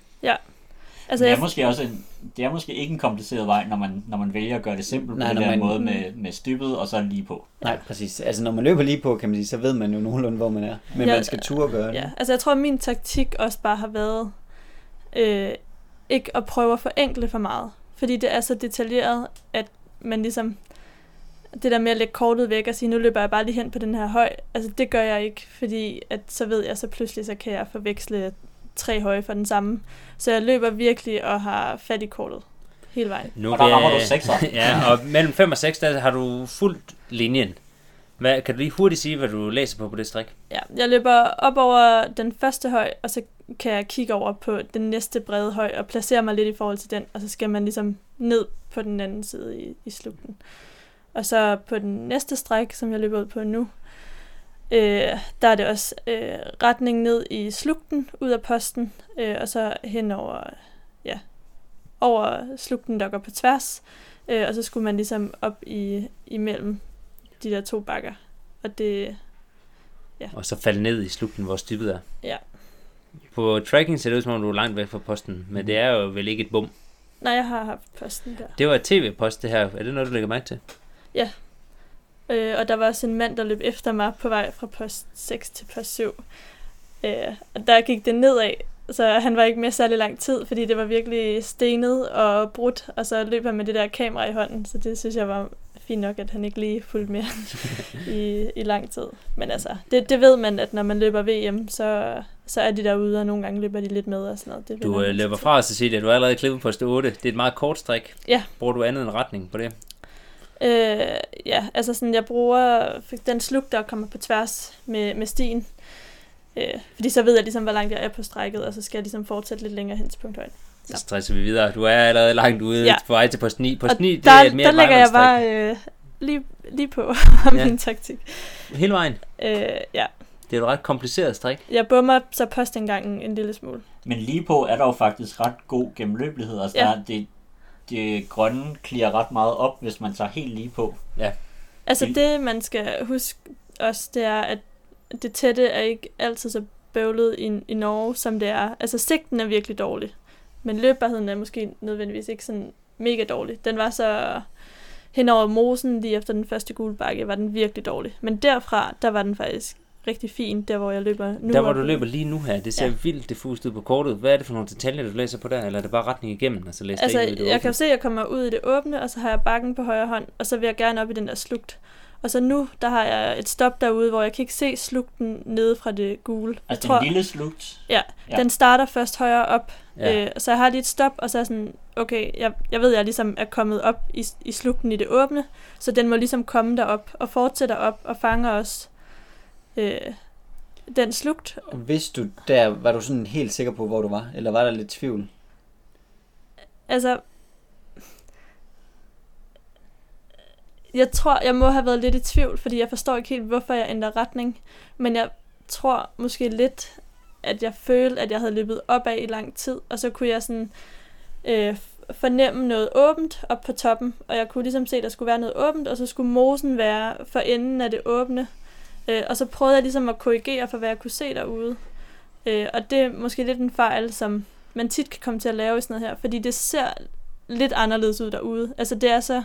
Altså, det, er jeg, måske også en, det er måske ikke en kompliceret vej, når man, når man vælger at gøre det simpelt Nej, på den der man- måde med, med stybet og så lige på. Nej, præcis. Altså når man løber lige på, kan man sige, så ved man jo nogenlunde, hvor man er. Men Ja, man skal turde gøre det. ja, altså jeg tror, at min taktik også bare har været øh, ikke at prøve at forenkle for meget. Fordi det er så detaljeret, at man ligesom... Det der med at lægge kortet væk og sige, nu løber jeg bare lige hen på den her høj, altså det gør jeg ikke, fordi at så ved jeg, så pludselig så kan jeg forveksle tre høje for den samme. Så jeg løber virkelig og har fat i kortet hele vejen. Nu Og der rammer jeg- du sekser. ja, og mellem 5 og 6, der har du fuldt linjen. Hvad, kan du lige hurtigt sige, hvad du læser på på det strik? Ja, jeg løber op over den første høj, og så kan jeg kigge over på den næste brede høj og placere mig lidt i forhold til den, og så skal man ligesom ned på den anden side i, i slugten. Og så på den næste stræk, som jeg løber ud på nu, øh, der er det også øh, retning ned i slugten, ud af posten, øh, og så hen over, ja, over slugten, der går på tværs, øh, og så skulle man ligesom op i, imellem de der to bakker. Og det, Og så falde ned i slugten, hvor stybet er. Ja. På tracking ser det ud, som om du er langt væk fra posten, men det er jo vel ikke et bum. Nej, jeg har haft posten der. Det var et tv-post, det her. Er det noget, du lægger mærke til? Øh, og der var også en mand, der løb efter mig på vej fra post 6 til post 7. Øh, og der gik det nedad, så han var ikke med særlig lang tid, fordi det var virkelig stenet og brudt, og så løb han med det der kamera i hånden, så det synes jeg var fint nok, at han ikke lige fulgte med i, i lang tid. Men altså, det, det ved man, at når man løber VM, så, så er de derude, og nogle gange løber de lidt med og sådan noget. Det Du øh, løber fra Cecilia. Du er allerede klippet på stå 8. Det er et meget kort strik. Ja. Bruger du andet end retning på det? Øh, ja, altså sådan, jeg bruger den slug, der kommer på tværs med, med stien. Øh, fordi så ved jeg ligesom, hvor langt jeg er på strækket, og så skal jeg ligesom fortsætte lidt længere hen til punkthøjden. Så stresser vi videre. Du er allerede langt ude Ja. ja. på vej til post 9. Post Og 9, det der, er et mere der lægger jeg bare øh, lige, lige på Ja. min taktik. Hele vejen. Øh, ja, Det er et ret kompliceret strik. jeg bummer så postindgangen en lille smule. Men lige på er der jo faktisk ret god gennemløbelighed. Altså Ja. der, er- det, det grønne klirer ret meget op, hvis man tager helt lige på. Altså Vil- det, man skal huske også, det er, at det tætte er ikke altid så bøvlet i, i Norge, som det er. Altså sigten er virkelig dårlig, men løbbarheden er måske nødvendigvis ikke sådan mega dårlig. Den var så hen over mosen lige efter den første gule bakke, var den virkelig dårlig. Men derfra, der var den faktisk rigtig fin, der hvor jeg løber nu. Der hvor du løber lige nu her, det ser Ja. vildt diffust ud på kortet. Hvad er det for nogle detaljer, du læser på der? Eller er det bare retning igennem, og så læser Altså, det ikke ud i det jeg kan åbne? se, at jeg kommer ud i det åbne, og så har jeg bakken på højre hånd, og så vil jeg gerne op i den der slugt. Og så nu, der har jeg et stop derude, hvor jeg kan ikke se slugten nede fra det gule. Jeg Altså tror, den lille slugt. ja, Ja. den starter først højere op, Ja. øh, så jeg har lige et stop, og så er jeg sådan, okay, jeg, jeg ved, at jeg ligesom er kommet op i, i slugten i det åbne, så den må ligesom komme derop og fortsætter op og fanger også øh, den slugt. Hvis du der, var du sådan helt sikker på, hvor du var? Eller var der lidt tvivl? Altså, jeg tror, jeg må have været lidt i tvivl, fordi jeg forstår ikke helt, hvorfor jeg ændrer retning. Men jeg tror måske lidt, at jeg følte, at jeg havde løbet opad i lang tid, og så kunne jeg sådan øh, fornemme noget åbent op på toppen, og jeg kunne ligesom se, at der skulle være noget åbent, og så skulle mosen være for enden af det åbne. Øh, og så prøvede jeg ligesom at korrigere for, hvad jeg kunne se derude. Øh, og det er måske lidt en fejl, som man tit kan komme til at lave i sådan noget her, fordi det ser lidt anderledes ud derude. Altså det er så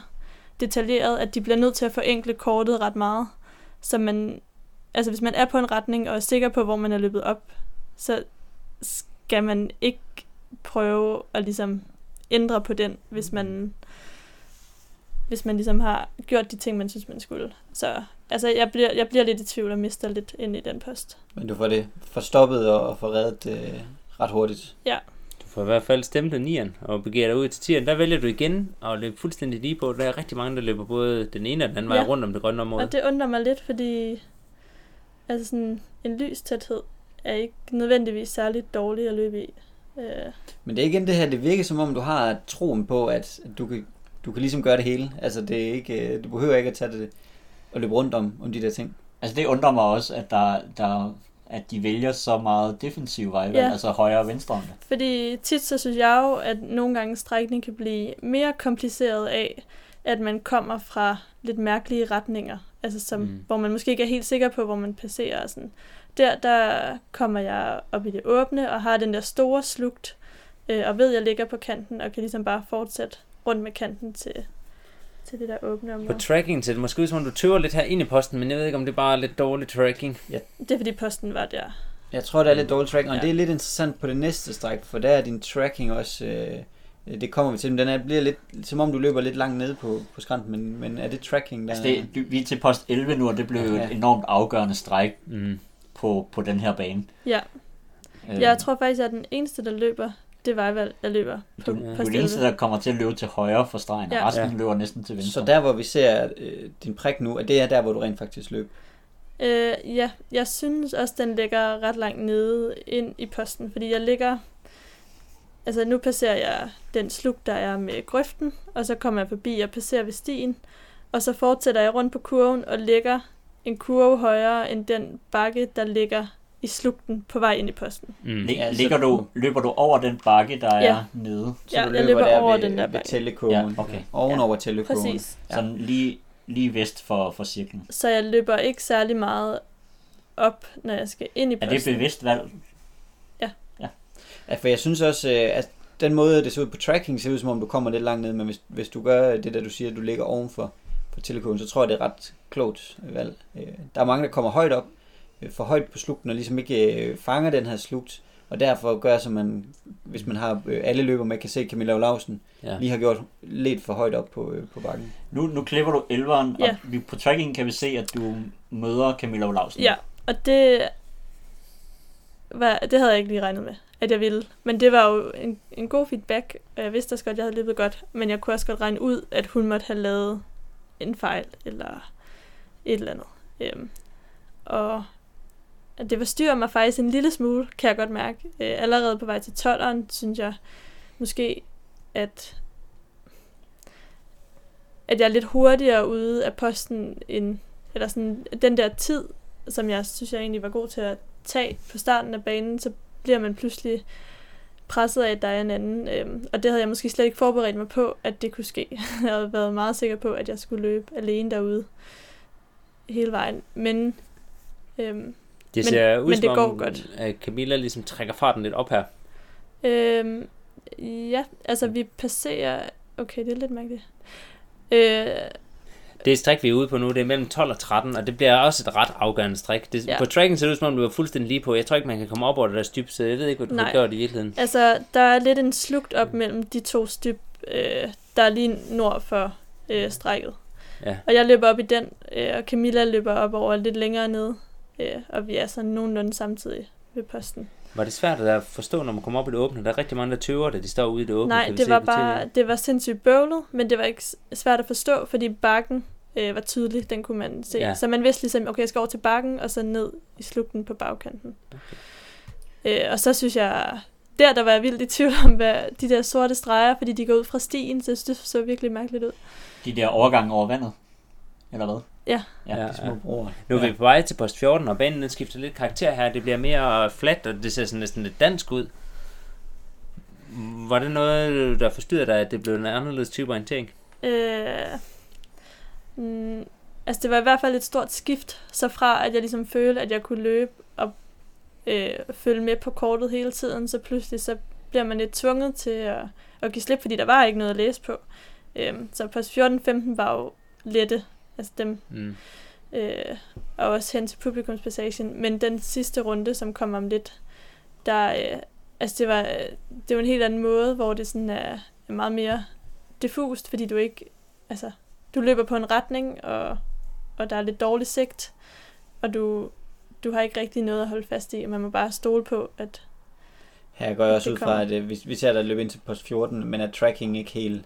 detaljeret, at de bliver nødt til at forenkle kortet ret meget. Så man, altså hvis man er på en retning og er sikker på, hvor man er løbet op, så skal man ikke prøve at ligesom ændre på den, hvis man hvis man ligesom har gjort de ting, man synes, man skulle. Så altså, jeg bliver, jeg bliver lidt i tvivl og mister lidt ind i den post. Men du får det forstoppet og får reddet øh, ret hurtigt. Du får i hvert fald stemplet nieren og begiver dig ud til tieren. Der vælger du igen at løbe fuldstændig lige på. Der er rigtig mange, der løber både den ene og den anden vej Ja. rundt om det grønne område. Og det undrer mig lidt, fordi altså sådan, en lystæthed er ikke nødvendigvis særligt dårlig at løbe i. Øh, Men det er igen det her, det virker som om, du har troen på, at du kan, du kan ligesom gøre det hele. Altså, det er ikke, øh, du behøver ikke at tage det og løbe rundt om, om de der ting. Altså det undrer mig også, at, der, der, at de vælger så meget defensiv vejvalg, Ja. altså højre og venstre. Fordi tit så synes jeg jo, at nogle gange strækning kan blive mere kompliceret af, at man kommer fra lidt mærkelige retninger. Altså som, Mm. mm. hvor man måske ikke er helt sikker på, hvor man passerer. Og sådan. Der, der kommer jeg op i det åbne og har den der store slugt, øh, og ved, at jeg ligger på kanten og kan ligesom bare fortsætte rundt med kanten til, til det der åbne På område. tracking ser det måske ud som om, du tøver lidt her ind i posten, men jeg ved ikke, om det bare er lidt dårlig tracking. Det er fordi posten var der. Jeg tror, der er lidt dårlig tracking, og Ja. det er lidt interessant på det næste stræk, for der er din tracking også, øh, det kommer vi til, men den er, bliver lidt, som om du løber lidt langt nede på, på skrænten, men, men er det tracking, der Altså det, vi er til post 11 nu, og det blev jo Ja. et enormt afgørende stræk Mm. på, på den her bane. Ja, Øh, jeg tror faktisk, jeg er den eneste, der løber det vejvalg, jeg løber på du, Ja. du er post den eneste, 11. der kommer til at løbe til højre for stregen, og Ja. resten Ja. løber næsten til venstre. Så der, hvor vi ser øh, din prik nu, at det er der, hvor du rent faktisk løb. Øh, ja, jeg synes også, den ligger ret langt nede ind i posten, fordi jeg ligger... Altså, nu passerer jeg den slug, der er med grøften, og så kommer jeg forbi og passerer ved stien, og så fortsætter jeg rundt på kurven og lægger en kurve højere end den bakke, der ligger i slugten på vej ind i posten. Mm. Ja, ligger du, løber du over den bakke, der Ja. er nede? Så Ja, du jeg løber der over ved, den der bakke. tællekurven. Ja, okay. Ovenover tællekurven. Præcis. Ja. Sådan lige, lige vest for, for cirklen. Så jeg løber ikke særlig meget op, når jeg skal ind i Er posten. det bevidst valg? Ja, for jeg synes også, øh, at den måde, det ser ud på tracking, ser ud som om, du kommer lidt langt ned, men hvis, hvis du gør det der, du siger, at du ligger ovenfor på telekoden, så tror jeg, det er ret klogt valg. Øh, Der er mange, der kommer højt op, for højt på slugten, og ligesom ikke øh, fanger den her slugt, og derfor gør, som man, hvis man har øh, alle løber med, kan se Camilla Olausen, Ja. lige har gjort lidt for højt op på, øh, på bakken. Nu, nu klipper du 11'eren, Ja. og vi, på tracking kan vi se, at du møder Camilla Olausen. Ja, og det, var, det havde jeg ikke lige regnet med, at jeg ville. Men det var jo en, en god feedback, og jeg vidste også godt, at jeg havde løbet godt. Men jeg kunne også godt regne ud, at hun måtte have lavet en fejl, eller et eller andet. Øhm, og at det forstyrrer mig faktisk en lille smule, kan jeg godt mærke. Øh, allerede på vej til 12'eren, synes jeg måske, at at jeg er lidt hurtigere ude af posten end, eller sådan, den der tid, som jeg synes, jeg egentlig var god til at tage på starten af banen, så bliver man pludselig presset af, at der er en anden. Øhm, og det havde jeg måske slet ikke forberedt mig på, at det kunne ske. Jeg havde været meget sikker på, at jeg skulle løbe alene derude hele vejen. Men øhm, det Men- ser ud men som det går om, godt. at Camilla ligesom trækker farten lidt op her. øhm, ja, altså vi passerer... Okay, det er lidt mærkeligt. Øh, Det strik, vi er ude på nu, det er mellem 12 og 13, og det bliver også et ret afgørende strik. Det, ja. På tracken ser det ud som om, du er fuldstændig lige på. Jeg tror ikke, man kan komme op over det der styp, så jeg ved ikke, hvad du har gjort i virkeligheden. Altså, der er lidt en slugt op mellem de to styp, øh, der er lige nord for øh, strækket. Ja. Og jeg løber op i den, øh, og Camilla løber op over lidt længere ned, øh, og vi er sådan nogenlunde samtidig ved posten. Var det svært at forstå, når man kommer op i det åbne? Der er rigtig mange, der tøver, da de står ude i det åbne. Nej, kan vi det var bare, det var sindssygt bøvlet, men det var ikke svært at forstå, fordi bakken øh, var tydelig, den kunne man se. Ja. Ja. Så man vidste ligesom, okay, jeg skal over til bakken, og så ned i slugten på bagkanten. Okay. Øh, og så synes jeg, der der var jeg vildt i tvivl om, hvad de der sorte streger, fordi de går ud fra stien, så jeg synes, det så virkelig mærkeligt ud. De der overgange over vandet. Eller hvad? Ja. Ja. Ja, De små broer. Nu er vi på vej til post 14, og banen den skifter lidt karakter her. Det bliver mere fladt, og det ser sådan næsten lidt dansk ud. Var det noget, der forstyrrede dig, at det blev en anderledes type orientering? Øh, mm, altså det var i hvert fald et stort skift, så fra at jeg ligesom følte, at jeg kunne løbe og øh, følge med på kortet hele tiden, så pludselig så bliver man lidt tvunget til at, at give slip, fordi der var ikke noget at læse på. Øh, så på 14-15 var jo lette, altså dem, Mm. øh, og også hen til publikumspassagen. Men den sidste runde, som kom om lidt, der, øh, altså det var, det var en helt anden måde, hvor det sådan er, er meget mere diffust, fordi du ikke, altså, du løber på en retning, og og der er lidt dårlig sigt, og du, du har ikke rigtig noget at holde fast i, og man må bare stole på, at Her går jeg også ud fra, at øh, vi, vi ser dig løbe ind til post 14, men at tracking ikke helt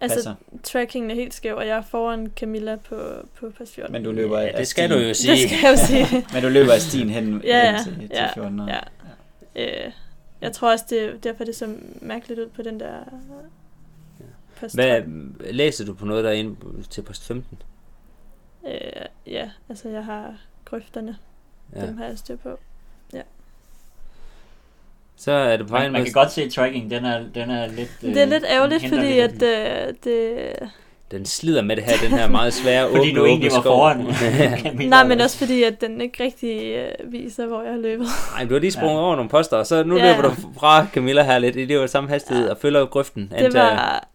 altså, passer. trackingen er helt skæv, og jeg er foran Camilla på, på pas 14. Men du løber Ja, det skal stien. du jo sige. det skal jeg jo sige. Men du løber af stien hen, Ja, hen til, til ja, 14. og- ja. Øh, jeg tror også, det er derfor, det så mærkeligt ud på den der post Hvad, 12. læser du på noget derinde til post 15? Øh, ja, altså jeg har grøfterne. Ja. Ja. Dem har jeg styr på. Så er det på Man, man kan godt se, tracking, den er, den er lidt... øh, Det er lidt ærgerligt, fordi lidt at øh, det... Den slider med det her, den her meget svære Fordi åbne, du egentlig var skov. foran. Nej, men også fordi, at den ikke rigtig øh, viser, hvor jeg har løbet. Nej, du har lige sprunget ja. over nogle poster, og så nu Ja. løber du fra Camilla her lidt i det var samme hastighed Ja. og følger grøften. Det antager var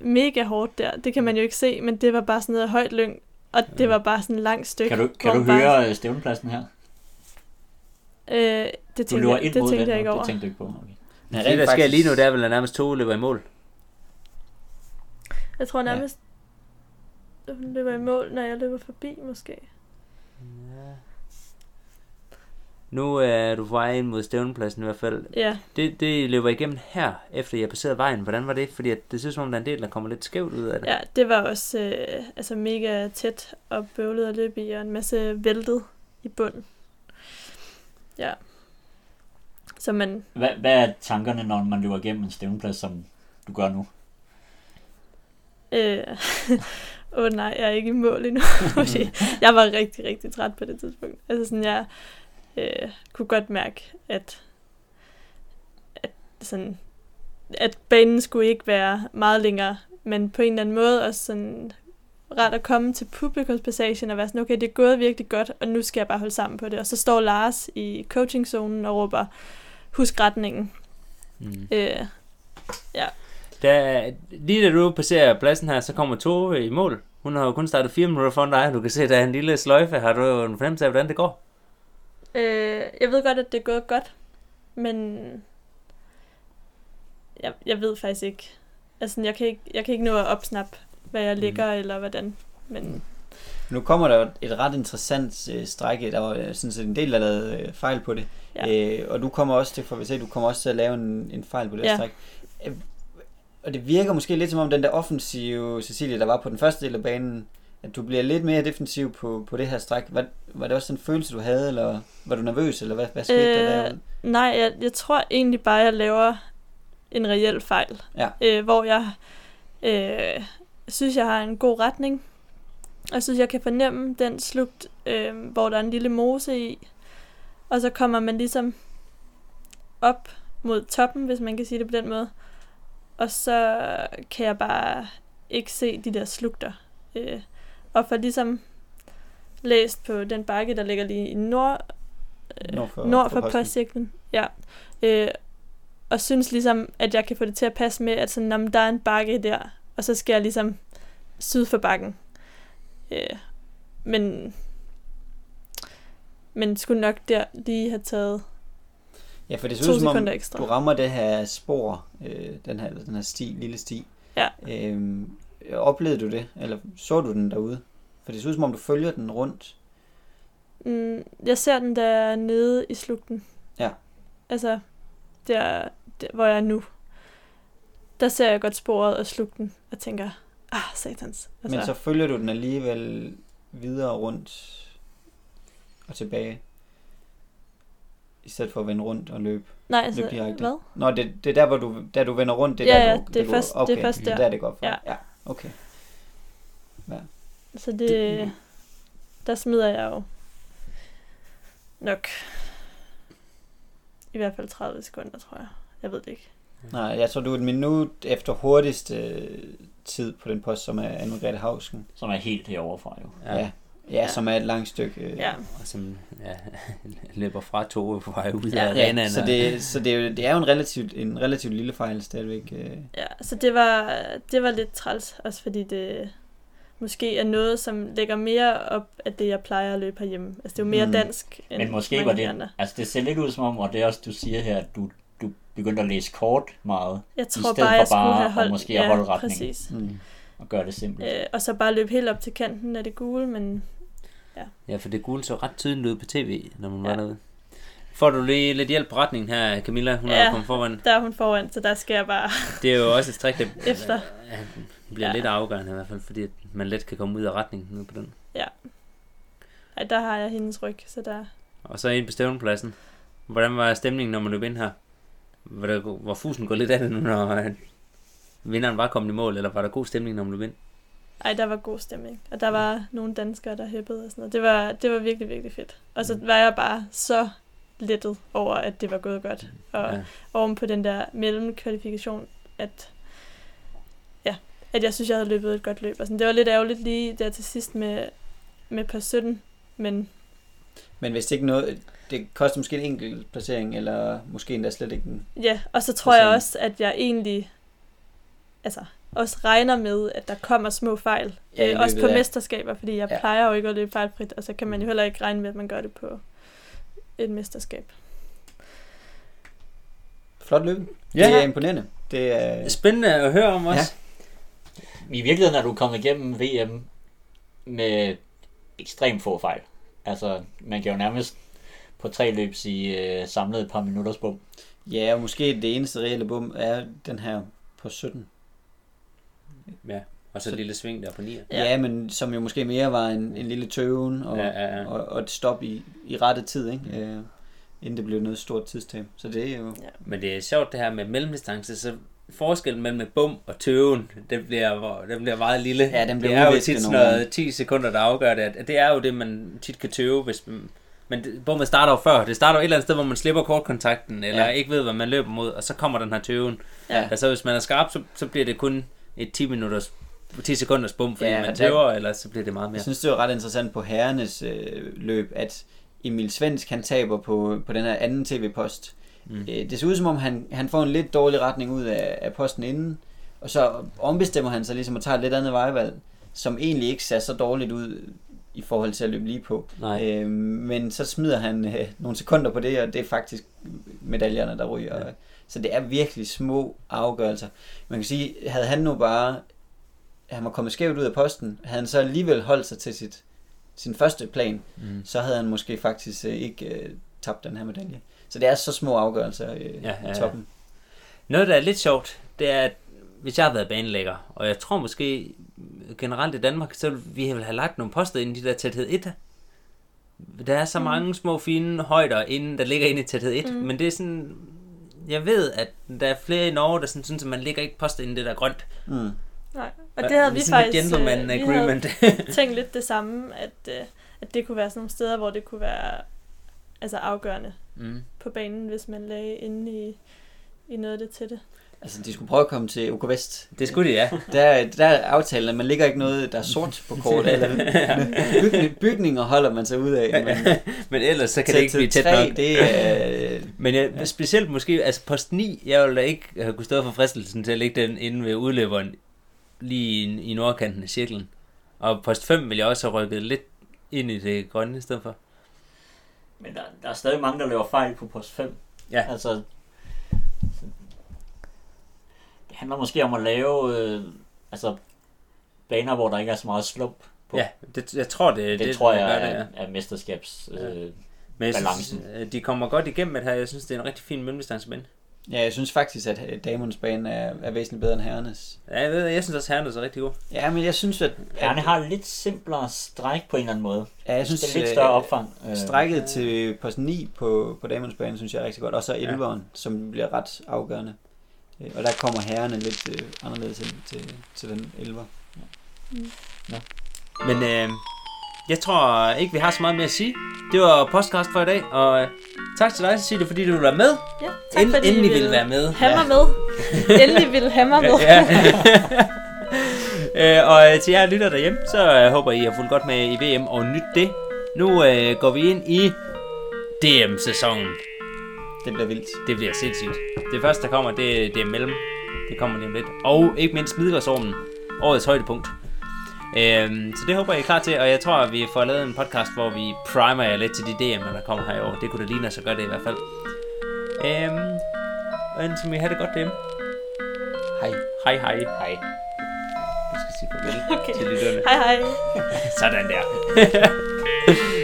mega hårdt der. Det kan man jo ikke se, men det var bare sådan noget højt lyng. Og det var bare sådan et langt stykke. Kan du, kan du man bare- høre øh, stævnepladsen her? Øh, det Du tænkte, løber jeg, det tænkte den, jeg ikke over. det tænkte du ikke på. Okay. Men Det, der sker faktisk- lige nu, det er vel, at nærmest to løber i mål. Jeg tror nærmest, hun løber i mål, når jeg løber forbi, måske. Nu er du på vej ind mod stævnepladsen i hvert fald. Ja, Det, det løber igennem her, efter jeg passerede vejen. Hvordan var det? Fordi at det synes som om, der er en del, der kommer lidt skævt ud af det. ja det var også øh, altså mega tæt og bøvlet at løbe i, og en masse væltet i bunden. Ja. Så man, Hvad, hvad er tankerne, når man løber igennem en stævneplads, som du gør nu? øh, åh oh, nej, jeg er ikke i mål endnu. Jeg var rigtig, rigtig træt på det tidspunkt. Altså sådan, jeg øh, kunne godt mærke, at, at, sådan, at banen skulle ikke være meget længere, men på en eller anden måde også sådan ret at komme til publikumspassagen og være sådan, okay, det er gået virkelig godt, og nu skal jeg bare holde sammen på det. Og så står Lars i coachingzonen og råber, husk retningen. Mm. Øh, Da, lige da du passerer pladsen her, så kommer Tove i mål. Hun har jo kun startet fire minutter foran dig. Du kan se, der er en lille sløjfe. Har du en fornemmelse af, hvordan det går? Øh, jeg ved godt, at det er gået godt, men jeg, jeg ved faktisk ikke. Altså, jeg kan ikke, jeg kan ikke nå at opsnappe, hvad jeg ligger, mm. eller hvordan. Men Nu kommer der et ret interessant øh, strække. Der var øh, sådan set en del, der lavede øh, fejl på det. Ja. Øh, og du kommer også til, for vi se, du kommer også til at lave en, en fejl på det Ja. stræk. Øh, og det virker måske lidt som om den der offensive Cecilie, der var på den første del af banen, at du bliver lidt mere defensiv på, på det her stræk. Var, var det også en følelse, du havde, eller var du nervøs, eller hvad, hvad skete øh, der der? nej, jeg, jeg tror egentlig bare, jeg laver en reel fejl. Ja. Øh, hvor jeg øh, synes, jeg har en god retning. Og jeg synes, jeg kan fornemme den slugt, øh, hvor der er en lille mose i. Og så kommer man ligesom op mod toppen, hvis man kan sige det på den måde. Og så kan jeg bare ikke se de der slugter. Øh, og for ligesom læst på den bakke, der ligger lige i nord, øh, Nord for- nord for for postcirklen. Ja. Øh, og synes ligesom, at jeg kan få det til at passe med, at sådan, om der er en bakke der, og så skal jeg ligesom syd for bakken. Øh, men men skulle nok der lige have taget Ja, for det ser to ud som om, ekstra. du rammer det her spor, øh, den, her, den her sti, lille sti. Ja. Øhm, oplevede du det, eller så du den derude? For det ser ud som om, du følger den rundt. Mm, jeg ser den der nede i slugten. Ja. Altså, der, der, hvor jeg er nu. Der ser jeg godt sporet og slugten, og tænker, ah, satans. Altså, Men så følger du den alligevel videre rundt og tilbage. I stedet for at vende rundt og løbe. nej, altså, løb direkte. hvad? Nå, det, det er der, hvor du, der du vender rundt. Det er Ja, der, ja, du, det er du, først- det er okay, først det er der. der, det går for. Ja. ja okay. Så det, det, der smider jeg jo nok i hvert fald 30 sekunder, tror jeg. Jeg ved det ikke. Nej, jeg tror, du er et minut efter hurtigste øh, tid på den post, som er Anne-Grethe Hausken. Som er helt herovre fra jo. Ja. ja. Ja, som er et langt stykke. Øh, Ja, Og som ja, løber fra Tove på vej ud Ja. af arenaen. Ja, så, det, så det, er jo, det er jo en relativt, en relativt lille fejl stadigvæk. Øh. ja så det var, det var lidt træls, også fordi det måske er noget, som lægger mere op af det, jeg plejer at løbe herhjemme. Altså det er jo mere Mm. dansk end Men måske var det, andre. altså det ser lidt ud som om, og det er også, du siger her, at du begyndte at læse kort meget. Jeg tror stedet bare, jeg for bare have at holdt, måske at holde retningen. præcis. Mm. Og gøre det simpelt. Øh, og så bare løbe helt op til kanten af det gule, men Ja, for det gule så ret tydeligt ud på tv, når man ja. var Ja. derude. Får du lige lidt hjælp på retningen her, Camilla? Hun er Ja. kommet foran. der er hun foran, så der skal jeg bare Det er jo også et trick, der efter. ja, bliver ja. Ja. lidt afgørende i hvert fald, fordi at man let kan komme ud af retningen nede på den. Ej, der har jeg hendes ryg, så der... Og så ind på stævnepladsen. Hvordan var stemningen, når man løb ind her? Var, der, var fusen gået lidt af det nu, når øh, vinderen var kommet i mål, eller var der god stemning, når man løb ind? Ej, der var god stemning. Og der var nogle danskere, der hæppede og sådan noget. Det var, det var virkelig, virkelig fedt. Og så var jeg bare så lettet over, at det var gået godt. Og Ja. ja. oven på den der mellemkvalifikation, at, ja, at jeg synes, jeg havde løbet et godt løb. Og sådan. Det var lidt ærgerligt lige der til sidst med, med par 17, men Men hvis det ikke noget, det koster måske en enkelt placering, eller måske endda slet ikke en... ja, og så tror jeg sådan- også, at jeg egentlig altså, også regner med, at der kommer små fejl. Ja, øh, også på af- mesterskaber, fordi jeg Ja. ja. plejer jo ikke at løbe fejlfrit, og så kan man jo heller ikke regne med, at man gør det på et mesterskab. Flot løb. Ja. Det er imponerende. Det er... Spændende at høre om også. I virkeligheden er du kommet igennem VM med ekstremt få fejl. Altså, man kan jo nærmest på tre løb sige øh, samlet et par minutters bum. Ja, og måske det eneste reelle bum er den her på 17. Ja. Og så et lille sving der på 9. Ja, ja men som jo måske mere var en, en lille tøven og, Ja, ja, ja. og, og et stop i, i rette tid, ikke? Øh, inden det blev noget stort tidstab. Så det er jo... Men det er sjovt det her med mellemdistance, så forskellen mellem et bum og tøven, den bliver, den bliver meget lille. Ja, den bliver det er jo tit sådan noget 10 sekunder, der afgør det. At det er jo det, man tit kan tøve, hvis man, men bummet starter jo før. Det starter jo et eller andet sted, hvor man slipper kortkontakten, eller Ja. ikke ved, hvad man løber mod, og så kommer den her tøven. Ja. Altså hvis man er skarp, så, så bliver det kun et 10 minutters 10 sekunders bum, fordi Ja, man der- tøver, eller så bliver det meget mere. Jeg synes, det var ret interessant på herrenes øh, løb, at Emil Svensk, han taber på, på den her anden tv-post. Mm. Øh, det ser ud som om, han, han får en lidt dårlig retning ud af, af posten inden, og så ombestemmer han sig ligesom og tager et lidt andet vejvalg, som egentlig ikke ser så dårligt ud i forhold til at løbe lige på. Nej. Øh, men så smider han øh, nogle sekunder på det, og det er faktisk medaljerne, der ryger. Ja. Så det er virkelig små afgørelser. Man kan sige, havde han nu bare han var kommet skævt ud af posten, havde han så alligevel holdt sig til sit, sin første plan, Mm. så havde han måske faktisk øh, ikke øh, tabt den her medalje. Så det er så små afgørelser øh, Ja, ja, ja, i toppen. Noget, der er lidt sjovt, det er, at hvis jeg har været banelægger, og jeg tror måske generelt i Danmark, så ville vi vil have lagt nogle poster ind i de der tæthed 1. Der er så Mm. mange små fine højder, inden, der ligger inde i tæthed 1, Mm. men det er sådan, jeg ved, at der er flere i Norge, der sådan, synes, at man ligger ikke poster inde i det der grønt. Mm. Nej, og det havde vi faktisk... gentleman øh, vi agreement. havde tænkt lidt det samme, at, øh, at det kunne være sådan nogle steder, hvor det kunne være altså afgørende mm. på banen, hvis man lagde inde i, i noget af det tætte. Altså, de skulle prøve at komme til OK Vest. Det skulle de, ja. Der, der er aftalen, at man ligger ikke noget, der er sort på kortet. eller bygning, bygninger holder man sig ud af. Men Men ellers så kan det ikke blive tæt tre, nok. det er... Men jeg, specielt måske, altså post 9, jeg ville da ikke have kunnet stå for fristelsen til at lægge den inde ved udløberen lige i, i nordkanten af cirklen. Og post 5 ville jeg også have rykket lidt ind i det grønne i stedet for. Men der, der er stadig mange, der laver fejl på post 5. Ja. Altså, det handler måske om at lave øh, altså, baner, hvor der ikke er så meget slump på. Ja, det, jeg tror, det, det, det, tror jeg er, det, ja. er mesterskabs... Ja. Øh, Men jeg synes, balancen. øh, de kommer godt igennem med det her. Jeg synes, det er en rigtig fin mellemdistancebane. Ja, jeg synes faktisk, at øh, damernes bane er, er væsentligt bedre end herrenes. Ja, jeg ved, jeg synes også, herren er så rigtig god. Ja, men jeg synes, at... Herrene at har lidt simplere stræk på en eller anden måde. ja, jeg synes, det er lidt øh, større opfang. Øh, Strækket til post 9 på, på damernes bane, synes jeg er rigtig godt. Og så Ja. 11'eren, som bliver ret afgørende. Øh, Og der kommer herrerne lidt øh, anderledes ind til, til den 11'er. Men øh, jeg tror ikke, vi har så meget mere at sige. Det var podcast for i dag, og øh, tak til dig, Cecilie, fordi du ville være med. Ja, tak Ind, fordi I ville være med. have mig med. Endelig ville mig med. ja. øh, og øh, til jer lytter derhjemme, så øh, håber I har fulgt godt med i VM og nyt det. Nu øh, går vi ind i DM-sæsonen. Det bliver vildt. Det bliver sindssygt. Det første, der kommer, det, det er mellem. Det kommer lige om lidt. Og ikke mindst Midgårdsormen. Årets højdepunkt. Øhm, så det håber jeg er klar til, og jeg tror, at vi får lavet en podcast, hvor vi primer jer lidt til de DM'er, der kommer her i år. Det kunne da ligne os at gøre det i hvert fald. Øhm, og indtil vi have det godt derhjemme. Hej. Hej hej. Hej. Du skal sige farvel Okay. til lytterne. Hej hej. Sådan der.